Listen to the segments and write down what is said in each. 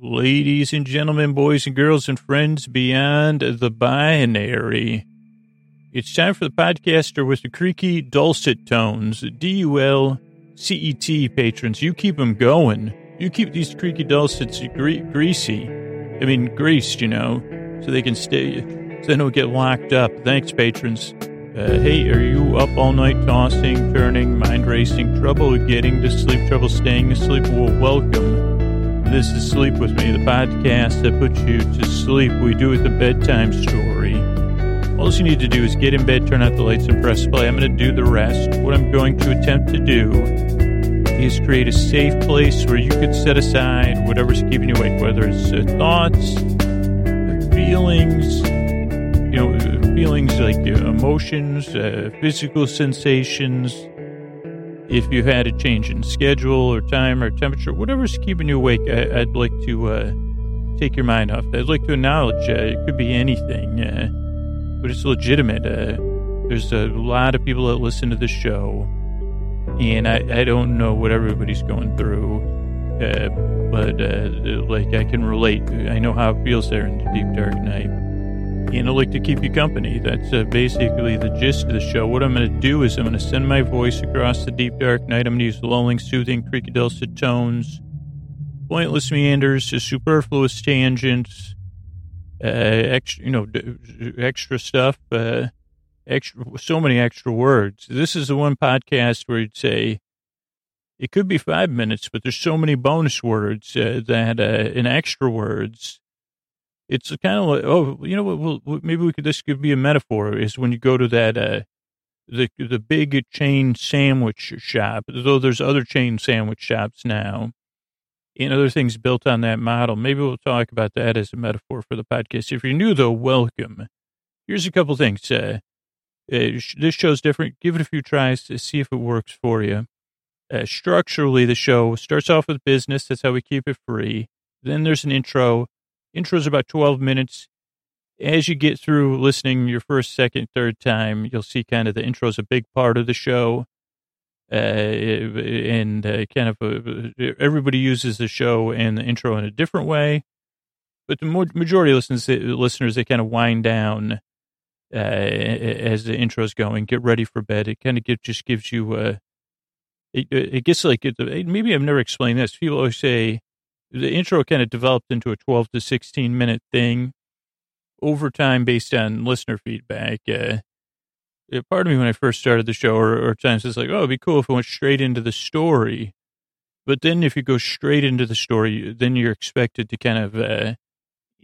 Ladies and gentlemen, boys and girls, and friends beyond the binary, it's time for the podcaster with the creaky, dulcet tones. D U L C E T patrons, you keep them going. You keep these creaky dulcets gre- greasy. I mean, greased, you know, so they can stay, so they don't get locked up. Thanks, patrons. Uh, hey, are you up all night tossing, turning, mind racing, trouble getting to sleep, trouble staying asleep? Well, welcome. This is Sleep With Me, the podcast that puts you to sleep. We do it the bedtime story. All you need to do is get in bed, turn out the lights, and press play. I'm going to do the rest. What I'm going to attempt to do is create a safe place where you could set aside whatever's keeping you awake, whether it's uh, thoughts, feelings, you know, feelings like uh, emotions, uh, physical sensations. If you've had a change in schedule or time or temperature, whatever's keeping you awake, I, would like to uh, take your mind off. I'd like to acknowledge uh, it could be anything, uh, but it's legitimate. Uh, there's a lot of people that listen to the show, and I, I don't know what everybody's going through, but like I can relate. I know how it feels there in the deep dark night and I'd like to keep you company. That's uh, basically the gist of the show. What I'm going to do is I'm going to send my voice across the deep dark night. I'm going to use lulling, soothing, dulcet tones, pointless meanders, superfluous tangents, uh, extra, you know, extra stuff, uh, extra, so many extra words. This is the one podcast where you'd say, it could be five minutes, but there's so many bonus words uh, that, uh, extra words it's kind of like, oh, you know what? Well, maybe we could. This could be a metaphor. Is when you go to that uh, the the big chain sandwich shop. Though there's other chain sandwich shops now, and other things built on that model. Maybe we'll talk about that as a metaphor for the podcast. If you're new, though, welcome. Here's a couple things. Uh, uh, this show's different. Give it a few tries to see if it works for you. Uh, structurally, the show starts off with business. That's how we keep it free. Then there's an intro Intro's about 12 minutes. As you get through listening your first, second, third time, you'll see kind of the intro is a big part of the show. Uh, and uh, kind of uh, everybody uses the show and the intro in a different way. But the majority of listeners, listeners they kind of wind down uh, as the intro's going, get ready for bed. It kind of just gives you, uh, it, it gets like, maybe I've never explained this. People always say, the intro kind of developed into a 12 to 16 minute thing over time based on listener feedback. Uh, part of me when I first started the show, or, or times it's like, oh, it'd be cool if I went straight into the story. But then if you go straight into the story, then you're expected to kind of, uh,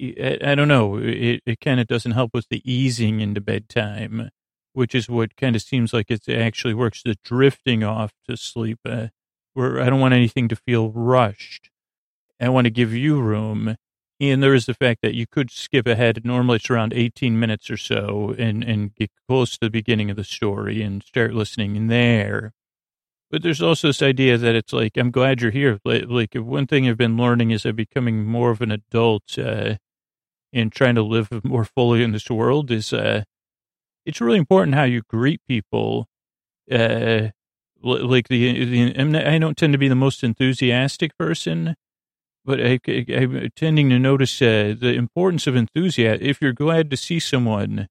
I, I, don't know, it, it kind of doesn't help with the easing into bedtime, which is what kind of seems like it actually works, the drifting off to sleep, uh, where I don't want anything to feel rushed. I want to give you room. And there is the fact that you could skip ahead. Normally it's around 18 minutes or so and, and get close to the beginning of the story and start listening in there. But there's also this idea that it's like, I'm glad you're here. Like, one thing I've been learning is I'm becoming more of an adult uh, and trying to live more fully in this world is uh, it's really important how you greet people. Uh, like the, the, I don't tend to be the most enthusiastic person but I, am tending to notice uh, the importance of enthusiasm. If you're glad to see someone,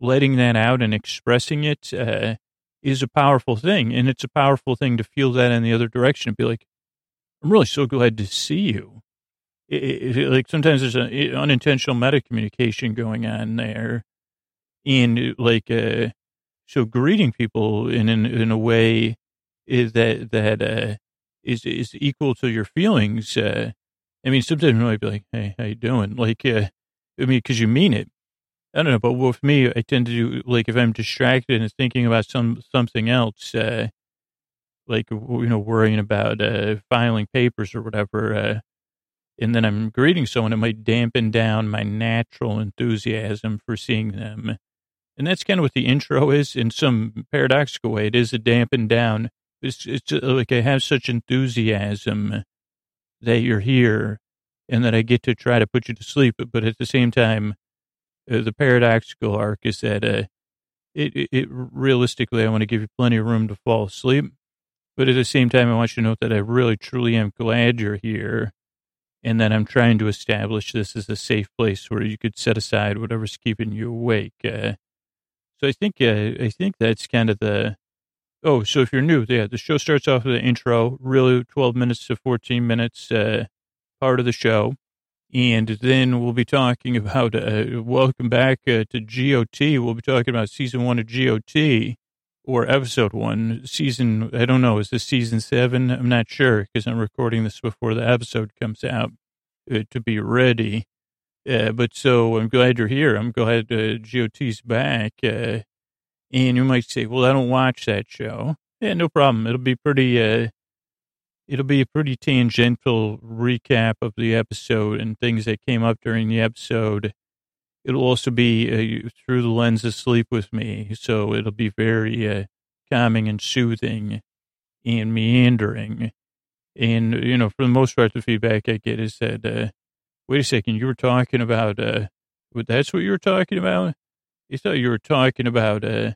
letting that out and expressing it uh, is a powerful thing. And it's a powerful thing to feel that in the other direction and be like, I'm really so glad to see you. It, it, like sometimes there's an unintentional meta communication going on there. And like, uh, so greeting people in, in, in a way is that, that, uh, is, is equal to your feelings, uh, I mean, sometimes you might be like, "Hey, how you doing?" Like, uh, I mean, because you mean it. I don't know, but with me, I tend to do like if I'm distracted and thinking about some something else, uh, like you know, worrying about uh, filing papers or whatever, uh, and then I'm greeting someone, it might dampen down my natural enthusiasm for seeing them, and that's kind of what the intro is. In some paradoxical way, it is a dampen down. It's it's uh, like I have such enthusiasm that you're here and that I get to try to put you to sleep. But at the same time, uh, the paradoxical arc is that uh, it, it, realistically, I want to give you plenty of room to fall asleep. But at the same time, I want you to know that I really, truly am glad you're here. And that I'm trying to establish this as a safe place where you could set aside whatever's keeping you awake. Uh, so I think uh, I think that's kind of the. Oh, so if you're new, yeah, the show starts off with an intro, really 12 minutes to 14 minutes, uh, part of the show. And then we'll be talking about, uh, welcome back uh, to GOT. We'll be talking about season one of GOT or episode one, season, I don't know, is this season seven? I'm not sure because I'm recording this before the episode comes out uh, to be ready. Uh, but so I'm glad you're here. I'm glad uh, GOT's back. And you might say, well, I don't watch that show. Yeah, no problem. It'll be pretty, uh, it'll be a pretty tangential recap of the episode and things that came up during the episode it'll also be uh, through the lens of sleep with me. So it'll be very uh, calming and soothing and meandering. And, you know, for the most part, the feedback I get is that, uh, wait a second, you were talking about, uh, that's what you were talking about? You thought you were talking about uh,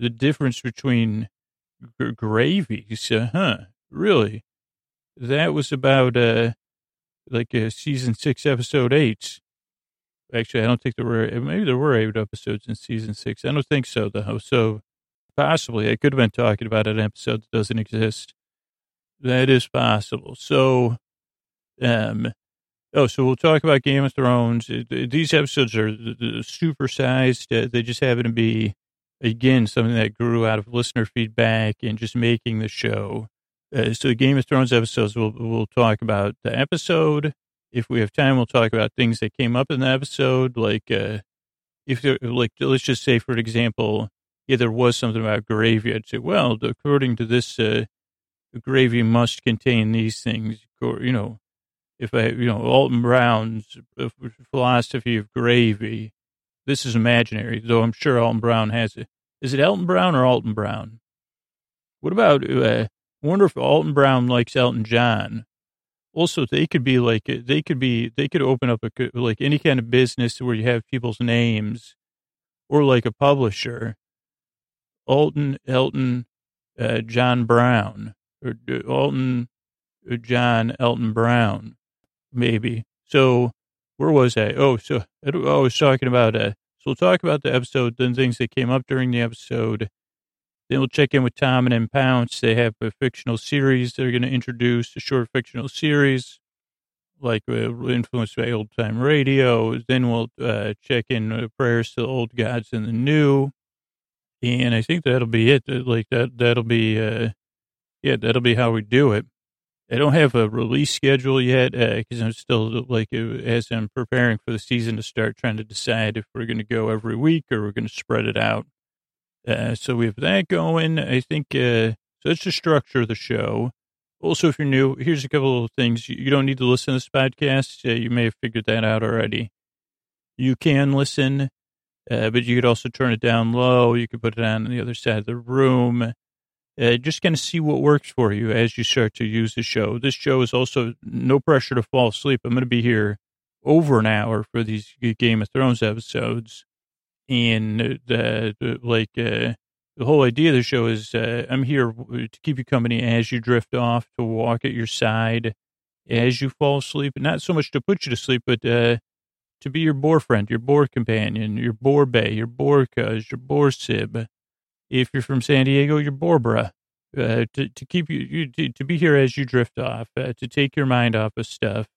the difference between g- gravies. Uh, huh, really? That was about, uh, like, uh, season six, episode eight. Actually, I don't think there were, maybe there were eight episodes in season six. I don't think so, though. So possibly I could have been talking about an episode that doesn't exist. That is possible. So, um, oh, so we'll talk about Game of Thrones. These episodes are super sized. Uh, they just happen to be, again, something that grew out of listener feedback and just making the show. Uh, so Game of Thrones episodes, we'll, we'll talk about the episode if we have time, we'll talk about things that came up in the episode, like uh, if there, like let's just say, for example, yeah, there was something about gravy. I'd say, well, according to this, uh, gravy must contain these things. Or, you know, if I, you know, Alton Brown's philosophy of gravy, this is imaginary, though I'm sure Alton Brown has it. Is it Elton Brown or Alton Brown? What about, uh, wonder if Alton Brown likes Elton John? also they could be like they could be they could open up a like any kind of business where you have people's names or like a publisher alton elton uh, john brown or uh, alton uh, john elton brown maybe so where was i oh so i was talking about uh so we'll talk about the episode then things that came up during the episode then we'll check in with Tom and M Pounce. They have a fictional series they're going to introduce, a short fictional series, like uh, influenced by old time radio. Then we'll uh, check in uh, prayers to the old gods and the new. And I think that'll be it. Like that, that'll be, uh, yeah, that'll be how we do it. I don't have a release schedule yet because uh, I'm still like as I'm preparing for the season to start, trying to decide if we're going to go every week or we're going to spread it out. Uh, so we have that going. I think uh, so. That's the structure of the show. Also, if you're new, here's a couple of things. You don't need to listen to this podcast. Uh, you may have figured that out already. You can listen, uh, but you could also turn it down low. You could put it on the other side of the room. Uh, just kind of see what works for you as you start to use the show. This show is also no pressure to fall asleep. I'm going to be here over an hour for these Game of Thrones episodes and the, the like uh, the whole idea of the show is uh, I'm here to keep you company as you drift off, to walk at your side as you fall asleep, not so much to put you to sleep, but uh, to be your boar friend, your boar companion, your boar bay, your boar cuz, your boar sib. If you're from San Diego, your borbra. Uh, to, to keep you, you to, to, be here as you drift off, uh, to take your mind off of stuff,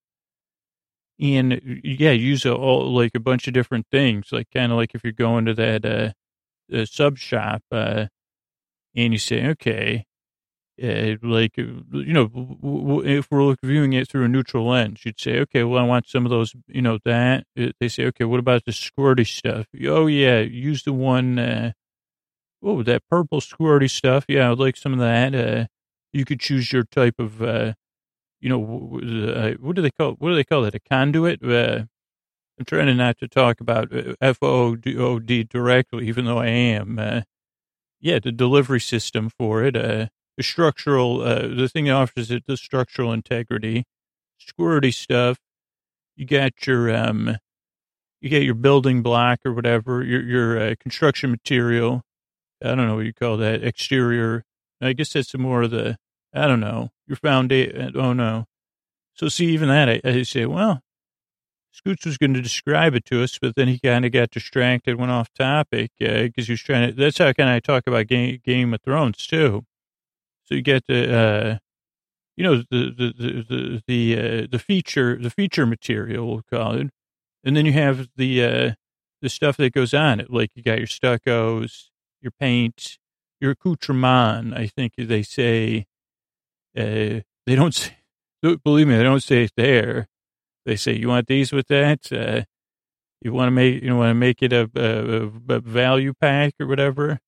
and yeah, use a, all, like a bunch of different things, like kind of like if you're going to that uh, sub shop, uh, and you say, okay, uh, like uh, you know, w- w- if we're viewing it through a neutral lens, you'd say, okay, well, I want some of those, you know, that. Uh, they say, okay, what about the squirty stuff? Oh yeah, use the one. Oh, that purple squirty stuff. Yeah, I'd like some of that. Uh, you could choose your type of uh, you know, uh, what do they call, what do they call it? A conduit? Uh, I'm trying not to talk about uh, FOOD directly, even though I am. Uh, yeah, the delivery system for it, uh, the structural, uh, the thing that offers it, the structural integrity, squirty stuff. You got your, um, you get your building block or whatever, your, your uh, construction material. I don't know what you call that, exterior. I guess that's more of the, I don't know, your foundation. Oh no. So see, even that, I, I say, well, Scoots was going to describe it to us, but then he kind of got distracted, went off topic because uh, he was trying to. That's how of I talk about Game, Game of Thrones too. So you get the, uh, you know, the the the the the, uh, the feature the feature material we'll call it, and then you have the uh, the stuff that goes on it. Like you got your stuccos, your paint, your accoutrement. I think they say uh, they don't say. Believe me, they don't say it there they say, you want these with that? Uh, you want to make, you want to make it a, a, a, value pack or whatever.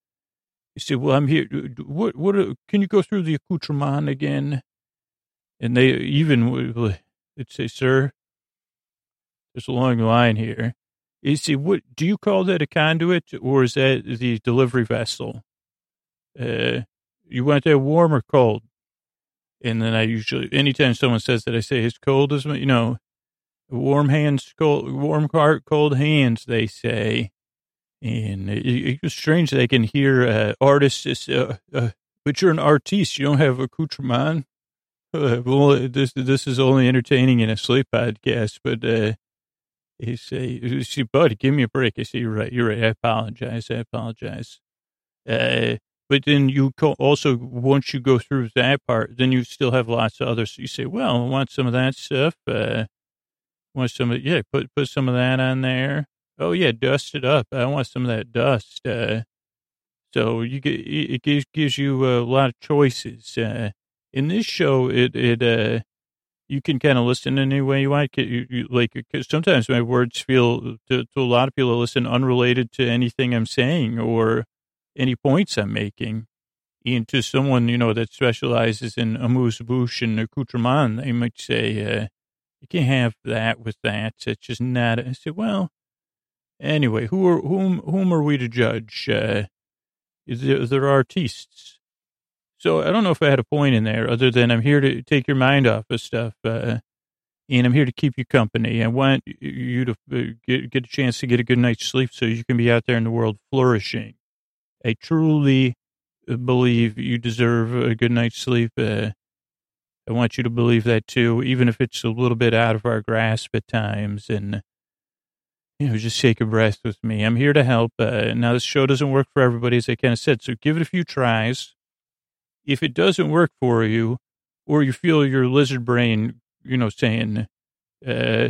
You say, well, I'm here. What, what, can you go through the accoutrement again? And they even would say, sir, there's a long line here. You see, what, do you call that a conduit or is that the delivery vessel? Uh, you want that warm or cold? And then I usually, anytime someone says that, I say, it's cold as, you know, warm hands, cold, warm heart, cold hands, they say. And it, it, it's strange they can hear uh, artists, uh, uh, but you're an artiste. You don't have accoutrement. Well, this this is only entertaining in a sleep podcast, but uh, he say, "See, buddy, give me a break." I say, "You're right. You're right. I apologize. I apologize." Uh, but then you also once you go through that part, then you still have lots of others. You say, "Well, I want some of that stuff." Uh, Want some of yeah, put put some of that on there. Oh yeah, dust it up. I want some of that dust. Uh, so you get it gives gives you a lot of choices. Uh, in this show, it it uh, you can kind of listen any way you want. You, you, like cause sometimes my words feel to, to a lot of people listen unrelated to anything I'm saying or any points I'm making. And to someone you know that specializes in amuse bouche and accoutrement, they might say, uh, you can't have that with that. It's just not. I said, well, anyway, who are whom whom are we to judge? Uh, there, there are artists. So I don't know if I had a point in there other than I'm here to take your mind off of stuff. Uh, and I'm here to keep you company. I want you to uh, get, get a chance to get a good night's sleep so you can be out there in the world flourishing. I truly believe you deserve a good night's sleep. Uh, I want you to believe that too, even if it's a little bit out of our grasp at times. And, you know, just take a breath with me. I'm here to help. Uh, now, this show doesn't work for everybody, as I kind of said. So give it a few tries. If it doesn't work for you, or you feel your lizard brain, you know, saying, uh,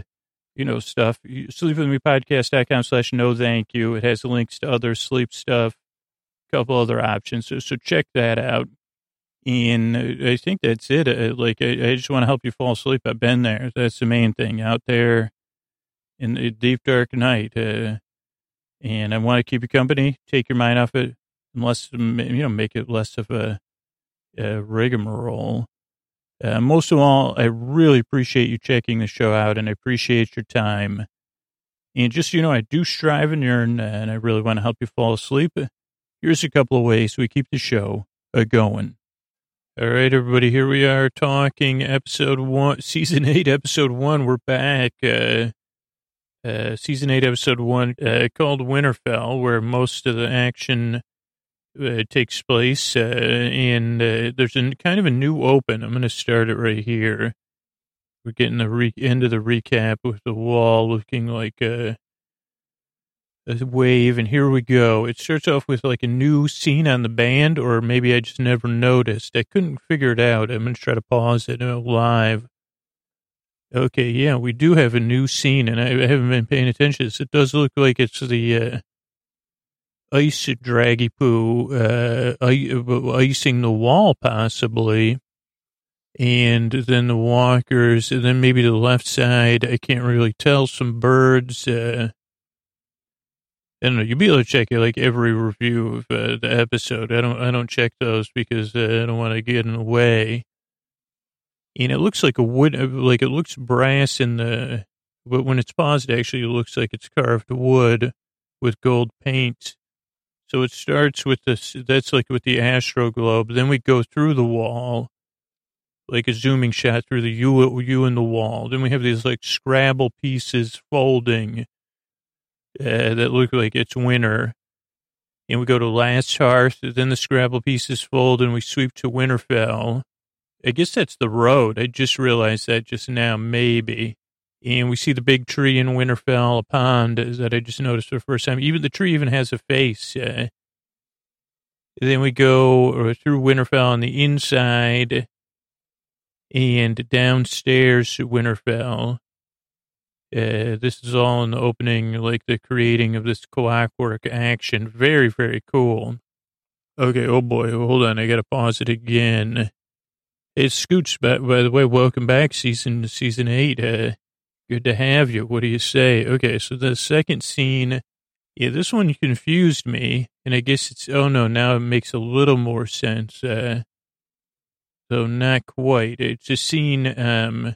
you know, stuff, sleepwithmepodcast.com slash no thank you. It has links to other sleep stuff, a couple other options. So, so check that out. And uh, I think that's it. Uh, like, I, I just want to help you fall asleep. I've been there. That's the main thing out there in the deep, dark night. Uh, and I want to keep you company, take your mind off it, unless, you know, make it less of a, a rigmarole. Uh, most of all, I really appreciate you checking the show out and I appreciate your time. And just, you know, I do strive and yearn and I really want to help you fall asleep. Here's a couple of ways we keep the show going. All right, everybody, here we are talking episode one, season eight, episode one. We're back. Uh, uh, season eight, episode one, uh, called Winterfell, where most of the action uh, takes place. Uh, and uh, there's a kind of a new open. I'm going to start it right here. We're getting the re- end of the recap with the wall looking like a a wave, and here we go. It starts off with like a new scene on the band, or maybe I just never noticed. I couldn't figure it out. I'm going to try to pause it live. Okay, yeah, we do have a new scene, and I haven't been paying attention. It does look like it's the uh, ice draggy poo uh, icing the wall, possibly. And then the walkers, and then maybe the left side, I can't really tell, some birds. Uh, I don't know. You'll be able to check it like every review of uh, the episode. I don't. I don't check those because uh, I don't want to get in the way. And it looks like a wood, uh, like it looks brass in the, but when it's paused, actually, it looks like it's carved wood with gold paint. So it starts with this. That's like with the astro globe. Then we go through the wall, like a zooming shot through the U, in the wall. Then we have these like Scrabble pieces folding uh, that look like it's winter. And we go to Last Hearth, then the Scrabble pieces fold, and we sweep to Winterfell. I guess that's the road. I just realized that just now, maybe. And we see the big tree in Winterfell, a pond that I just noticed for the first time. Even the tree even has a face. Uh, then we go uh, through Winterfell on the inside and downstairs to Winterfell. Uh, this is all in the opening, like the creating of this clockwork action. Very, very cool. Okay, oh boy, hold on, I gotta pause it again. Hey, Scooch, by, by the way, welcome back, season season eight. Uh, good to have you. What do you say? Okay, so the second scene, yeah, this one confused me, and I guess it's, oh no, now it makes a little more sense. Uh, so not quite. It's a scene, um,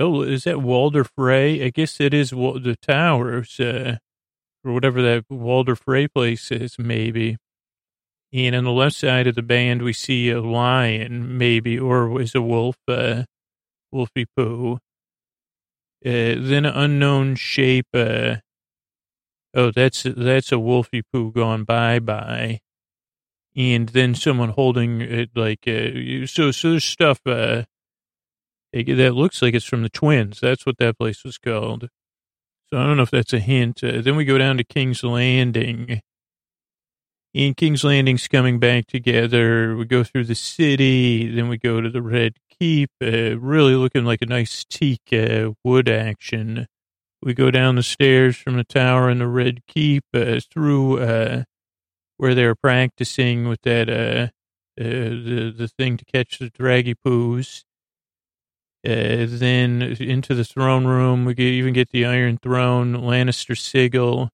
Oh, is that Walder Frey? I guess it is the towers, uh, or whatever that Walder Frey place is, maybe. And on the left side of the band, we see a lion, maybe, or is a wolf, uh, Wolfie Pooh. Uh, then unknown shape. Uh, oh, that's that's a Wolfie poo gone bye bye. And then someone holding it like uh, so. So there's stuff. Uh, that looks like it's from the Twins. That's what that place was called. So I don't know if that's a hint. Uh, then we go down to King's Landing. And King's Landing's coming back together. We go through the city. Then we go to the Red Keep. Uh, really looking like a nice teak uh, wood action. We go down the stairs from the tower in the Red Keep uh, through uh, where they were practicing with that uh, the the thing to catch the draggy poos. Uh, then into the throne room, we even get the Iron Throne, Lannister sigil.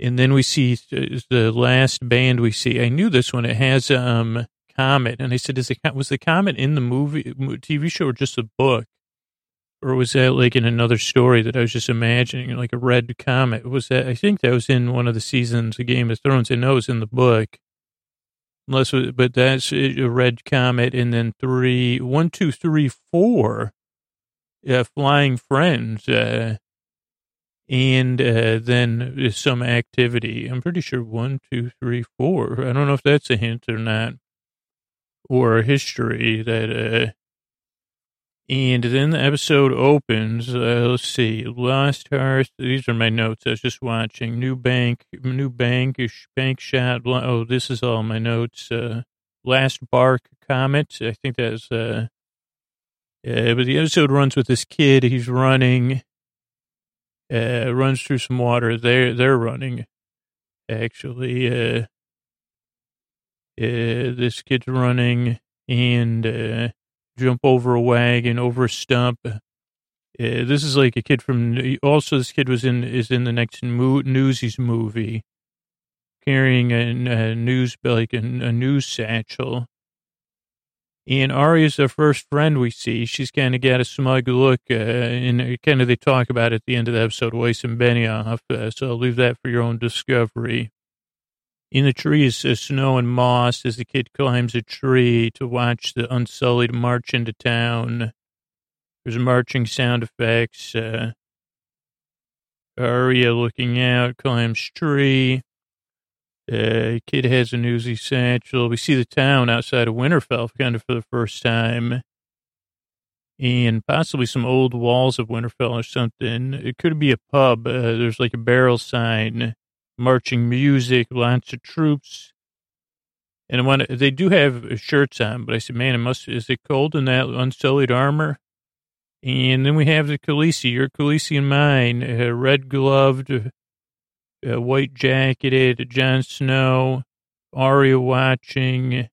And then we see the last band we see. I knew this one. It has um Comet. And I said, Is it, was the Comet in the movie, TV show or just a book? Or was that like in another story that I was just imagining, like a red comet? Was that, I think that was in one of the seasons of Game of Thrones. I know it was in the book unless, but that's a red comet, and then three, one, two, three, four, uh, flying friends, uh, and uh, then some activity. I'm pretty sure one, two, three, four. I don't know if that's a hint or not, or history that uh, and then the episode opens. Uh, let's see, Last Hearth. These are my notes. I was just watching. New bank, new bank, bank shot. Oh, this is all my notes. Uh, last bark comet. I think that's. Uh, yeah, but the episode runs with this kid. He's running. Uh, runs through some water. They're they're running. Actually, uh, uh, this kid's running and. Uh, jump over a wagon, over a stump. Uh, this is like a kid from. Also, this kid was in is in the next mo- Newsies movie, carrying a, a news like a, a news satchel. And Arya's the first friend we see. She's kind of got a smug look, uh, and kind of they talk about at the end of the episode, Weiss and Benioff. Uh, so I'll leave that for your own discovery. In the trees, uh, snow and moss as the kid climbs a tree to watch the Unsullied march into town. There's marching sound effects. Uh, Arya looking out, climbs tree. Uh, kid has a newsy satchel. We see the town outside of Winterfell kind of for the first time. And possibly some old walls of Winterfell or something. It could be a pub. Uh, there's like a barrel sign marching music, lots of troops. And when they do have shirts on, but I said, man, it must, is it cold in that unsullied armor? And then we have the Khaleesi, your Khaleesi and mine, uh, red gloved, uh, white jacketed, Jon Snow, Arya watching.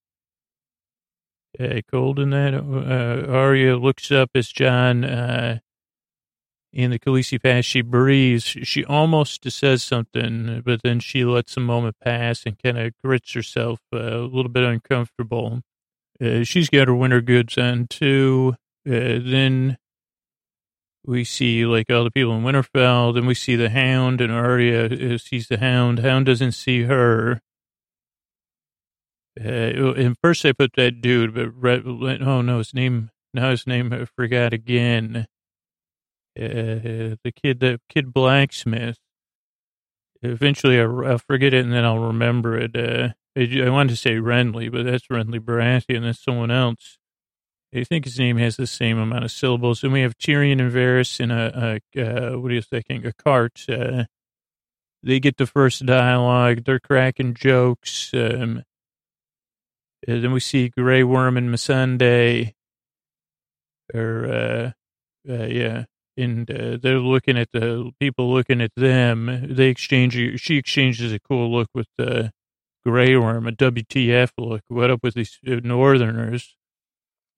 Uh, cold in that. Uh, Arya looks up as Jon uh, in the Khaleesi Pass, she breathes. She almost says something, but then she lets a moment pass and kind of grits herself uh, a little bit uncomfortable. Uh, she's got her winter goods on too. Uh, then we see like all the people in Winterfell. Then we see the Hound, and Arya uh, sees the Hound. Hound doesn't see her. Uh, and first I put that dude, but oh no, his name. Now his name I forgot again uh, the kid, the kid blacksmith. Eventually, I, will forget it and then I'll remember it. Uh, I wanted to say Renly, but that's Renly Baratheon. That's someone else. I think his name has the same amount of syllables. And we have Tyrion and Varys in a, a uh, what do you thinking? A cart. Uh, they get the first dialogue. They're cracking jokes. Um, and then we see Grey Worm and Missandei. Or, uh, uh, yeah. And uh, they're looking at the people looking at them. They exchange, she exchanges a cool look with the Grey Worm, a WTF look. What up with these uh, Northerners?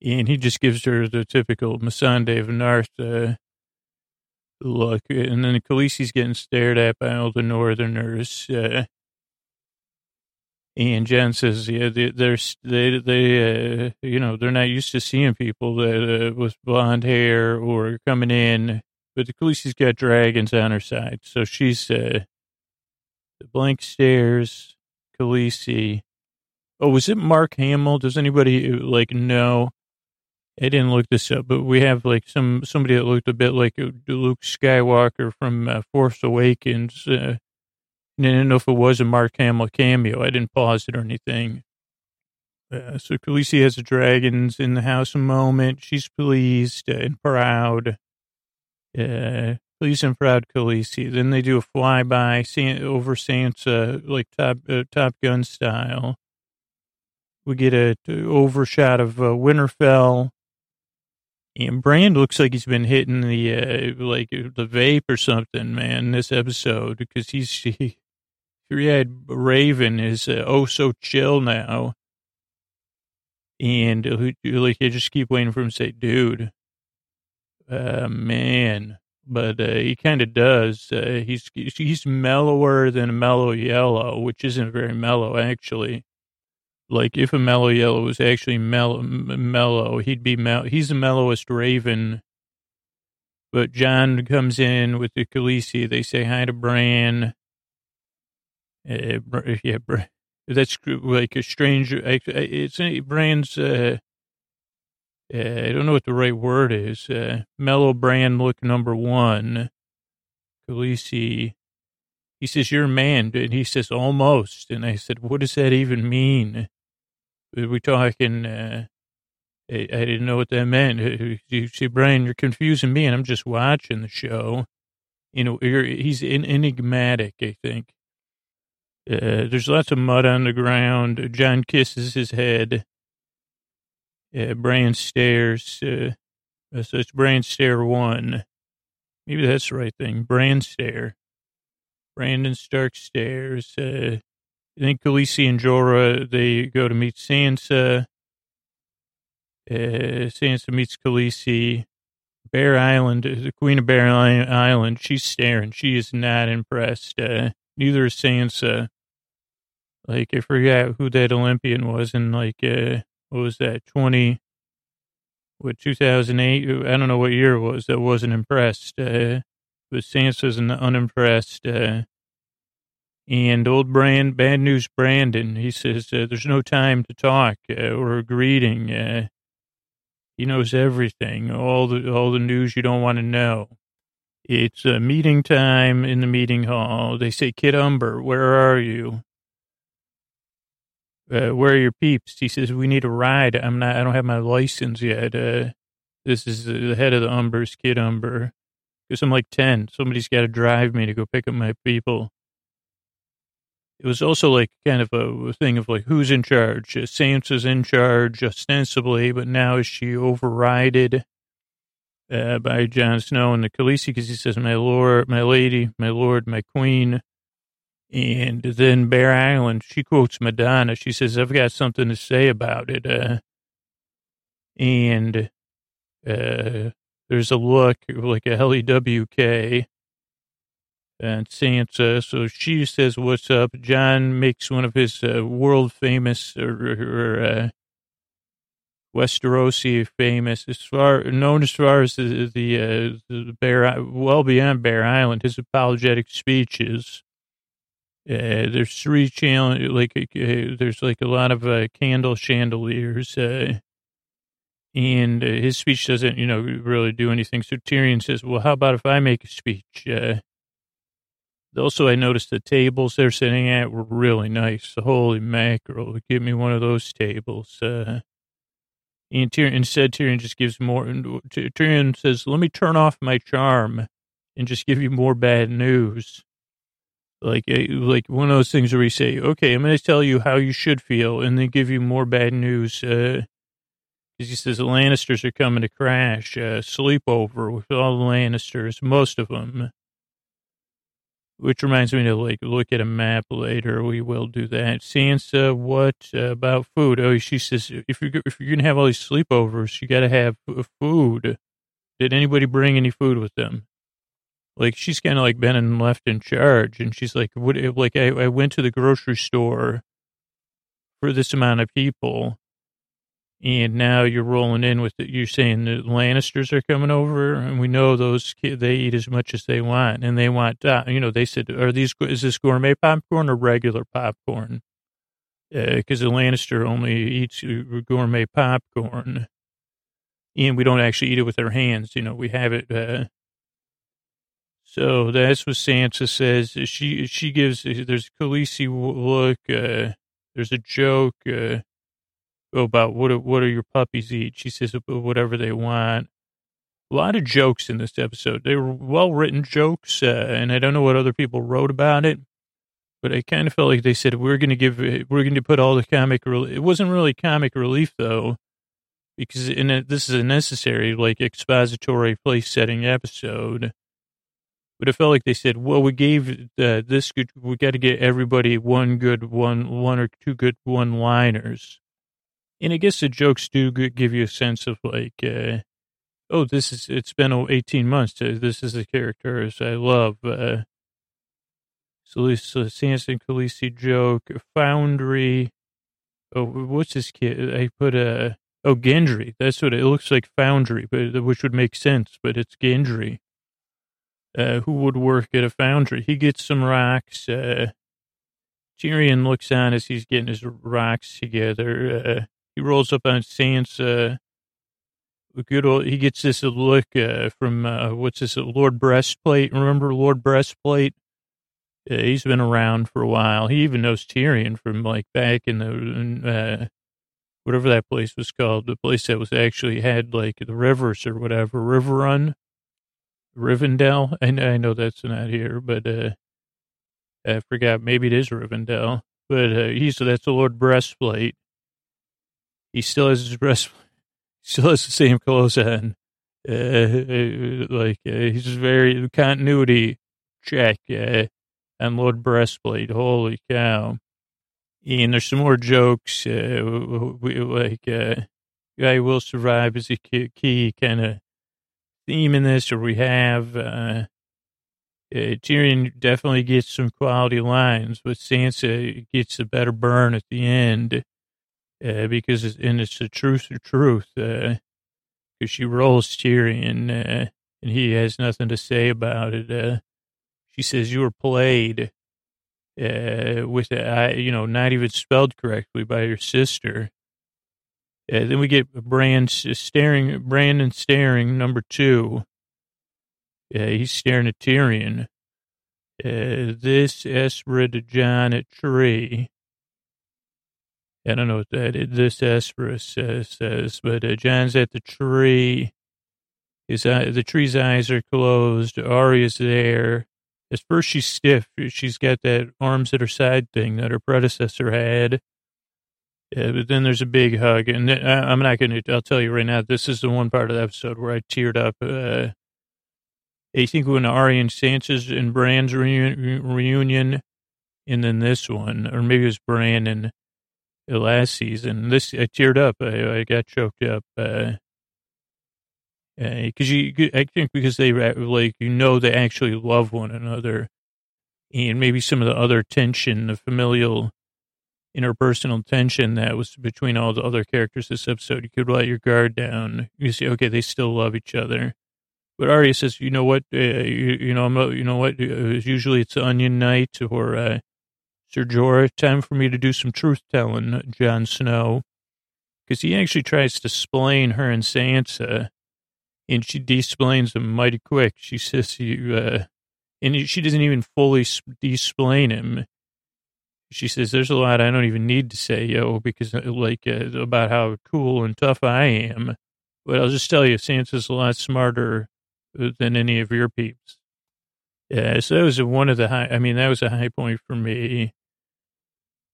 And he just gives her the typical Missandei of North uh, look. And then Khaleesi's getting stared at by all the Northerners. Uh, and Jen says, "Yeah, they, they're they they uh, you know they're not used to seeing people that uh, with blonde hair or coming in, but the Khaleesi's got dragons on her side, so she's uh, the blank stares. Khaleesi. Oh, was it Mark Hamill? Does anybody uh, like know? I didn't look this up, but we have like some somebody that looked a bit like uh, Luke Skywalker from uh, Force Awakens. Uh, I didn't know if it was a Mark Hamill cameo. I didn't pause it or anything. Uh, so Khaleesi has the dragons in the house a moment. She's pleased and proud. Uh, pleased and proud Khaleesi. Then they do a flyby over Sansa, like Top uh, Top Gun style. We get a, a overshot of uh, Winterfell. And Bran looks like he's been hitting the uh, like the vape or something, man. This episode because he's he, had Raven is uh, oh so chill now, and uh, like I just keep waiting for him to say, "Dude, uh, man." But uh, he kind of does. Uh, he's he's mellower than mellow yellow, which isn't very mellow actually. Like if a mellow yellow was actually mellow, mellow he'd be mellow. He's the mellowest Raven. But Jon comes in with the Khaleesi. They say hi to Bran uh, yeah, that's like a strange. It's Bran's. Uh, uh, I don't know what the right word is. Uh, mellow brand look number one. Khaleesi. He says, "You're a man," and he says, "Almost." And I said, "What does that even mean?" Are we talking? Uh, I, I didn't know what that meant. Uh, you see, Brian, you're confusing me, and I'm just watching the show. You know, he's enigmatic. I think. Uh, there's lots of mud on the ground. Jon kisses his head. Uh, Bran stares. Uh, so it's Bran stare one. Maybe that's the right thing. Bran stare. Brandon Stark stares. Uh, I think Khaleesi and Jorah, they go to meet Sansa. Uh, Sansa meets Khaleesi. Bear Island, the Queen of Bear Island, she's staring. She is not impressed. Uh, neither is Sansa. Like I forgot who that Olympian was in like uh what was that twenty what two thousand eight I don't know what year it was that wasn't impressed. Uh, but Sansa's unimpressed. Uh, and old Brand, bad news Brandon, he says uh, there's no time to talk uh, or a greeting. Uh, he knows everything, all the all the news you don't want to know. It's a meeting time in the meeting hall. They say, Kid Umber, where are you? Uh, where are your peeps? He says, we need a ride. I'm not, I don't have my license yet. Uh, this is the head of the Umbers, Kid Umber. Because I'm like 10. Somebody's got to drive me to go pick up my people. It was also like kind of a thing of like, who's in charge? Uh, Sansa's in charge ostensibly, but now is she overrided uh, by Jon Snow and the Khaleesi? Because he says, my lord, my lady, my lord, my queen. And then Bear Island, she quotes Madonna. She says, I've got something to say about it. Uh, and uh, there's a look like a L-E-W-K and Sansa. So she says, what's up? Jon makes one of his uh, world famous or, or uh, Westerosi famous, as far known as far as the the, uh, the Bear, well beyond Bear Island, his apologetic speeches uh, there's three challenge like uh, there's like a lot of uh, candle chandeliers, uh, and uh, his speech doesn't you know really do anything. So Tyrion says, "Well, how about if I make a speech?" Uh, also, I noticed the tables they're sitting at were really nice. Holy mackerel! Give me one of those tables. And Tyrion instead, Tyrion just gives more. Tyrion says, "Let me turn off my charm and just give you more bad news." Like, eh, like one of those things where we say, "Okay, I'm going to tell you how you should feel," and then give you more bad news. Uh, he says the Lannisters are coming to crash. Uh, sleepover with all the Lannisters, most of them. Which reminds me to like look at a map later. We will do that. Sansa, what uh, about food? Oh, she says if you're if you're gonna have all these sleepovers, you got to have food. Did anybody bring any food with them? Like she's kind of like been and left in charge, and she's like, what? Like I, I went to the grocery store for this amount of people, and now you're rolling in with it. You're saying the Lannisters are coming over, and we know those kids, they eat as much as they want, and they want, uh, you know, they said, are these, is this gourmet popcorn or regular popcorn? Because uh, the Lannister only eats gourmet popcorn, and we don't actually eat it with our hands. You know, we have it. Uh, so that's what Sansa says. She she gives. There's a Khaleesi look. Uh, there's a joke. Uh, about what what do your puppies eat. She says whatever they want. A lot of jokes in this episode. They were well written jokes, uh, and I don't know what other people wrote about it, but I kind of felt like they said we're going to give we're going to put all the comic. Relief. It wasn't really comic relief though, because in a, this is a necessary like expository place setting episode. But it felt like they said, well, we gave uh, this good, we got to get everybody one good one, one or two good one liners and I guess the jokes do give you a sense of like, uh, oh, this is, it's been 18 months. To, this is the characters I love. Uh, so, so Sansa Khaleesi joke, Foundry. Oh, what's this kid? I put a, oh, Gendry. That's what it, it looks like Foundry, but which would make sense, but it's Gendry. Uh, who would work at a foundry? He gets some rocks. Uh, Tyrion looks on as he's getting his rocks together. Uh, he rolls up on Sansa. Good old, he gets this look uh, from uh, what's this Lord Breastplate? Remember Lord Breastplate? He's been around for a while. He even knows Tyrion from like back in the whatever that place was called, the place that was actually had like the rivers or whatever, Riverrun, Rivendell. I, I know that's not here, but uh, I forgot. Maybe it is Rivendell, but uh, he's that's the Lord Breastplate he still has his breast, still has the same clothes on. Uh, uh, like uh, he's very continuity check uh, Lord Breastplate. Holy cow! And there's some more jokes. Uh, like uh, guy will survive is a key, key kind of theme in this, or we have. Uh, uh, Tyrion definitely gets some quality lines, but Sansa gets a better burn at the end uh, because it's, and it's the truth, the truth, because uh, she rolls Tyrion, uh, and he has nothing to say about it. Uh, she says you were played uh, with, a, you know, not even spelled correctly by your sister. Uh, then we get Bran staring, Brandon staring, number two. Uh, he's staring at Tyrion. Uh, this Esprit John at tree. I don't know what that is. This Esperus says, but uh, Jon's at the tree. His eye, the tree's eyes are closed. Arya's there. At first, she's stiff. She's got that arms at her side thing that her predecessor had. Yeah, but then there's a big hug, and I'm not going to. I'll tell you right now. This is the one part of the episode where I teared up. Uh, I think when Arya and Sansa's and Bran's reunion, reunion, and then this one, or maybe it was Bran and last season. This I teared up. I, I got choked up. Uh, because uh, you, I think because they like you know they actually love one another, and maybe some of the other tension, the familial, interpersonal tension that was between all the other characters this episode, you could let your guard down. You see, okay, they still love each other. But Arya says, you know what, uh, you, you know, I'm, you know what, uh, usually it's onion night or uh, Sir Jorah, time for me to do some truth telling, Jon Snow. Because he actually tries to explain her and Sansa, and she de-explains him mighty quick. She says, you, uh, and she doesn't even fully de-explain him. She says, there's a lot I don't even need to say, yo, because uh, like uh, about how cool and tough I am. But I'll just tell you, Sansa's a lot smarter uh, than any of your peeps. Yeah, so that was one of the high, I mean, that was a high point for me.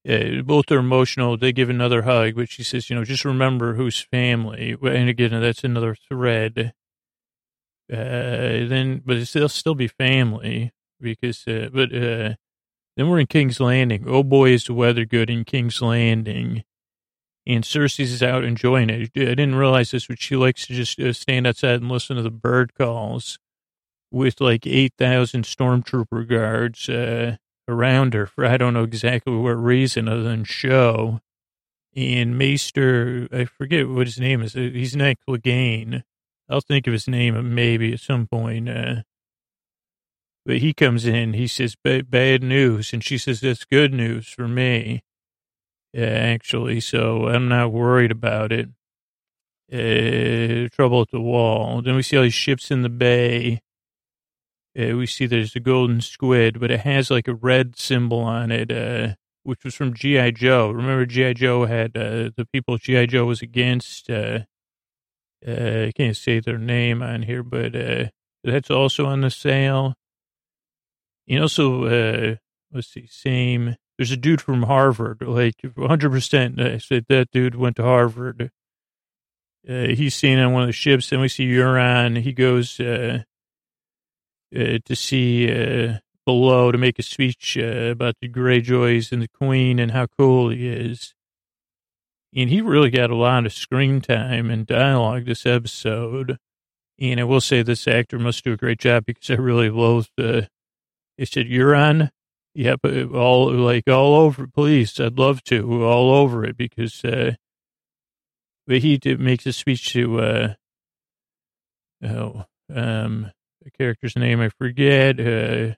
Yeah, both are emotional. They give another hug, but she says, you know, just remember who's family. And again, that's another thread. Uh, then, but they'll still be family because, uh, but, uh, then we're in King's Landing. Oh boy, is the weather good in King's Landing. And Cersei's out enjoying it. I didn't realize this, but she likes to just uh, stand outside and listen to the bird calls with like 8,000 stormtrooper guards uh, around her for I don't know exactly what reason other than show. And Maester, I forget what his name is. He's not Clegane. I'll think of his name maybe at some point. Uh, but he comes in, he says, bad news. And she says, that's good news for me, uh, actually. So I'm not worried about it. Uh, trouble at the wall. Then we see all these ships in the bay. Uh, we see there's a golden squid, but it has like a red symbol on it, uh, which was from G.I. Joe. Remember, G.I. Joe had uh, the people G.I. Joe was against. Uh, uh, I can't say their name on here, but uh, that's also on the sail. You know, so uh, let's see, same. There's a dude from Harvard, like 100%. I said that dude went to Harvard. Uh, he's seen on one of the ships. Then we see Euron. He goes uh, uh, to see uh, below to make a speech uh, about the Greyjoys and the Queen and how cool he is. And he really got a lot of screen time and dialogue this episode. And I will say this actor must do a great job because I really loathe the he said, "You're on." Yep, all like all over. Please, I'd love to all over it because. Uh, but he did, makes a speech to uh, oh um the character's name I forget. Uh,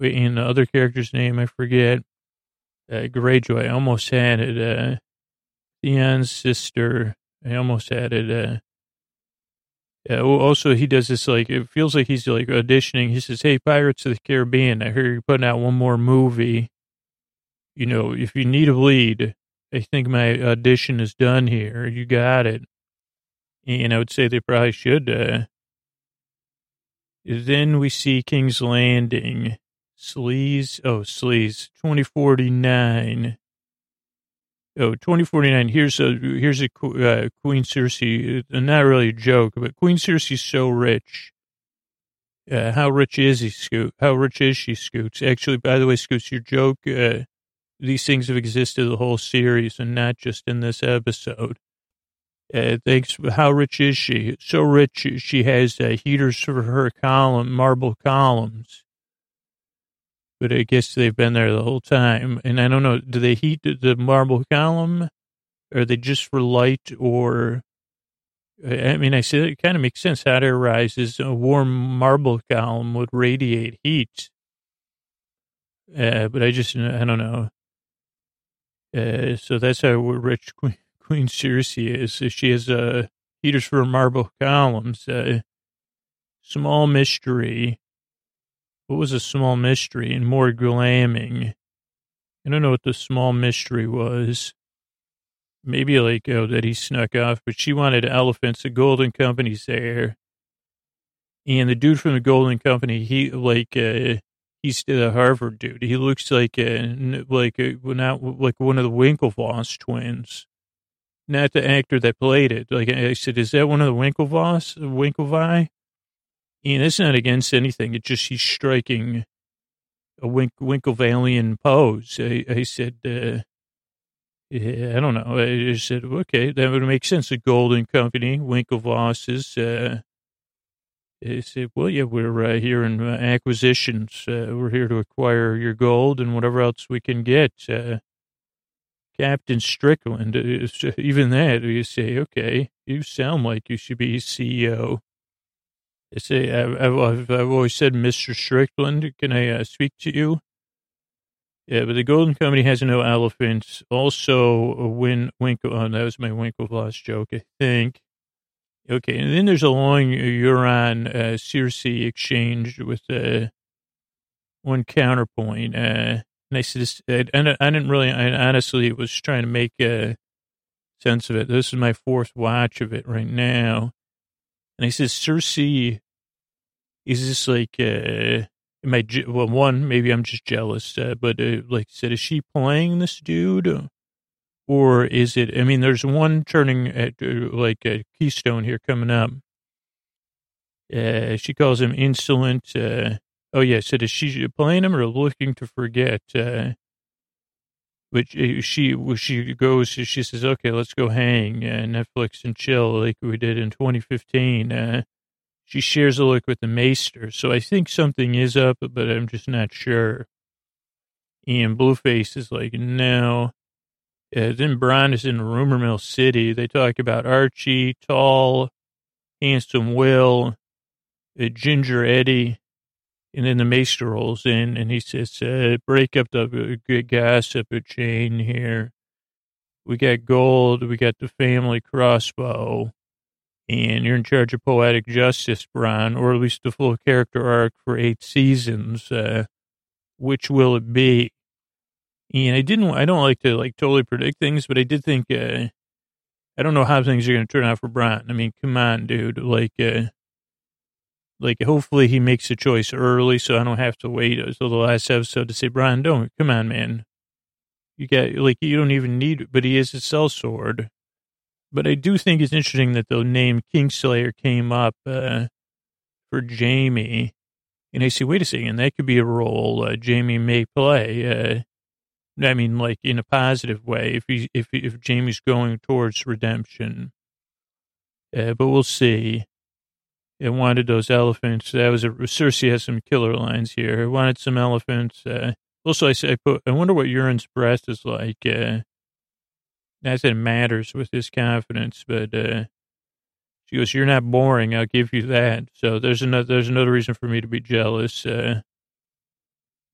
in the other character's name I forget. Uh, Greyjoy. I almost had it. Uh, Theon's sister. I almost had it. Uh, yeah, also, he does this like it feels like he's like auditioning. He says, "Hey, Pirates of the Caribbean, I hear you're putting out one more movie. You know, if you need a lead, I think my audition is done here. You got it." And I would say they probably should. Uh, then we see King's Landing, Sleaze. Oh, Sleaze, twenty forty nine. Oh, 2049. Here's a here's a uh, Queen Cersei. Uh, not really a joke, but Queen Cersei's so rich. Uh, how rich is he, Scoot? How rich is she, Scoots? Actually, by the way, Scoots, your joke. Uh, these things have existed the whole series, and not just in this episode. Uh, thanks. How rich is she? So rich, she has uh, heaters for her column, marble columns but I guess they've been there the whole time. And I don't know, do they heat the marble column? Are they just for light or? I mean, I said it kind of makes sense. Hot air rises, a warm marble column would radiate heat. Uh, but I just, I don't know. Uh, so that's how rich Queen, Queen Cersei is. She has uh, heaters for marble columns. Uh, small mystery what was a small mystery and more glamming? I don't know what the small mystery was. Maybe like, oh, that he snuck off, but she wanted elephants. The Golden Company's there. And the dude from the Golden Company, he like, uh, he's the Harvard dude. He looks like a, like a, not like one of the Winklevoss twins. Not the actor that played it. Like I said, is that one of the Winklevoss, Winklevi? And it's not against anything. It's just he's striking a Wink, Winklevalian pose. I, I said, uh, I don't know. I said, okay, that would make sense. A golden company, Winklevosses. Uh, I said, well, yeah, we're uh, here in uh, acquisitions. Uh, we're here to acquire your gold and whatever else we can get. Uh, Captain Strickland, uh, even that, you say, okay, you sound like you should be CEO. I say, I've, I've, I've always said, Mr. Strickland, can I uh, speak to you? Yeah, but the Golden Company has no elephants. Also, win, Winkle, oh, that was my Winklevoss joke, I think. Okay, and then there's a long Euron uh, Cersei exchange with uh, one counterpoint. Uh, And I said, I, I didn't really, I honestly was trying to make a sense of it. This is my fourth watch of it right now. And I said, Cersei, is this like, uh, am I, well, one, maybe I'm just jealous, uh, but uh, like I said, is she playing this dude? Or is it, I mean, there's one turning at uh, like a keystone here coming up. Uh, she calls him insolent. Uh, oh, yeah. So is she playing him or looking to forget? Uh, which uh, she she goes she says okay let's go hang uh, netflix and chill like we did in 2015 uh, she shares a look with the maester so i think something is up but i'm just not sure. And blueface is like no. Uh, then Bronn is in rumor mill city. They talk about archie tall handsome will uh, ginger eddie and then the maester rolls in and he says, uh, break up the good gossip chain here. We got gold. We got the family crossbow. And you're in charge of poetic justice, Bronn, or at least the full character arc for eight seasons. Uh, which will it be? And I didn't, I don't like to like totally predict things, but I did think, uh, I don't know how things are going to turn out for Bronn. I mean, come on, dude. Like, uh, like hopefully he makes a choice early so I don't have to wait until the last episode to say, Bronn, don't come on, man. You got like you don't even need but he is a sellsword. But I do think it's interesting that the name Kingslayer came up uh, for Jaime. And I say, wait a second, that could be a role uh, Jaime may play. Uh, I mean, like in a positive way, if he if if Jaime's going towards redemption. Uh, but we'll see. It wanted those elephants. That was a Cersei has some killer lines here. It wanted some elephants. Uh, also, I say, I put. I wonder what Euron's breast is like. Uh, not it matters with his confidence, but uh, she goes, "You're not boring. I'll give you that." So there's another. There's another reason for me to be jealous. Uh,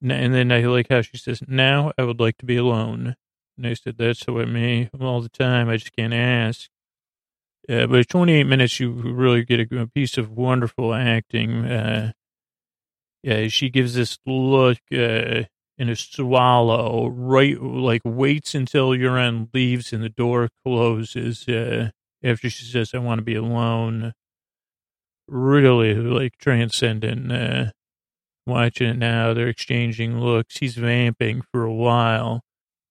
and then I like how she says, "Now I would like to be alone." And I said, "That's what me all the time. I just can't ask." Uh, but 28 minutes, you really get a, a piece of wonderful acting. Uh, yeah, she gives this look uh, in a swallow, right, like waits until Euron leaves and the door closes uh, after she says, I want to be alone. Really, like, transcendent. Uh, watching it now, they're exchanging looks. He's vamping for a while,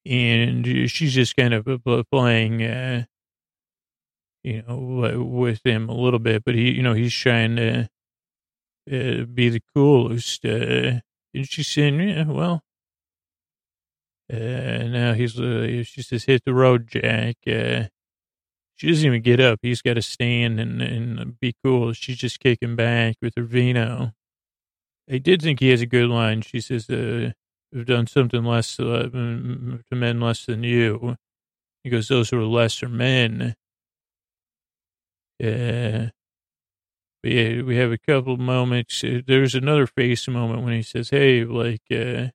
and she's just kind of playing uh, you know, with him a little bit, but he, you know, he's trying to uh, be the coolest. Uh, and she's saying, yeah, well, uh, now he's, uh, she says, hit the road, Jack. Uh, she doesn't even get up. He's got to stand and, and be cool. She's just kicking back with her vino. I did think he has a good line. She says, uh, I've done something less uh, to men less than you. He goes, those who are lesser men. Uh, yeah, we have a couple moments. Uh, there's another face moment when he says, "Hey, like uh,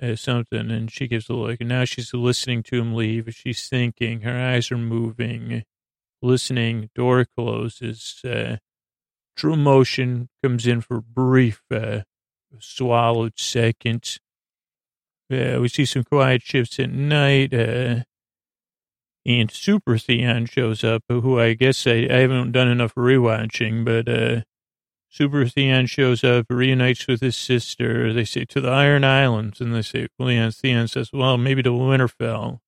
uh, something," and she gives a look. And now she's listening to him leave. She's thinking. Her eyes are moving, listening. Door closes. Uh, true motion comes in for brief, uh, swallowed seconds. Uh, we see some quiet shifts at night. And Super Theon shows up, who I guess I, I haven't done enough rewatching, but uh, Super Theon shows up, reunites with his sister. They say to the Iron Islands, and they say, Leon Theon says, well, maybe to Winterfell.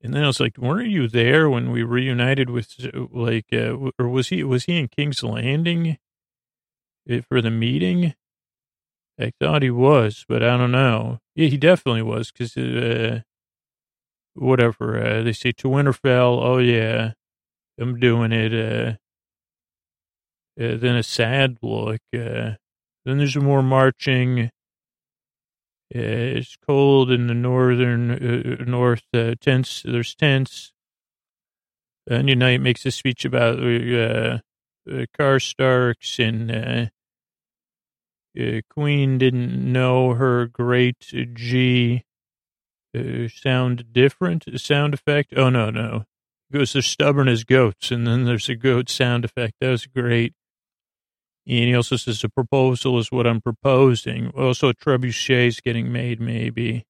And then I was like, weren't you there when we reunited with, like, uh, or was he, was he in King's Landing eh, for the meeting? I thought he was, but I don't know. Yeah, he definitely was, because, uh, whatever. Uh, they say to Winterfell, oh yeah, I'm doing it. Uh, uh, then a sad look. Uh, then there's more marching. Uh, it's cold in the northern uh, north. Uh, tents. There's tents. Onion Knight makes a speech about uh, uh, Karstarks and Queen didn't know her great G uh, sound different sound effect. Oh no, no. Goes, they're stubborn as goats, and then there's a goat sound effect. That was great. And he also says the proposal is what I'm proposing. Also, a trebuchet is getting made, maybe.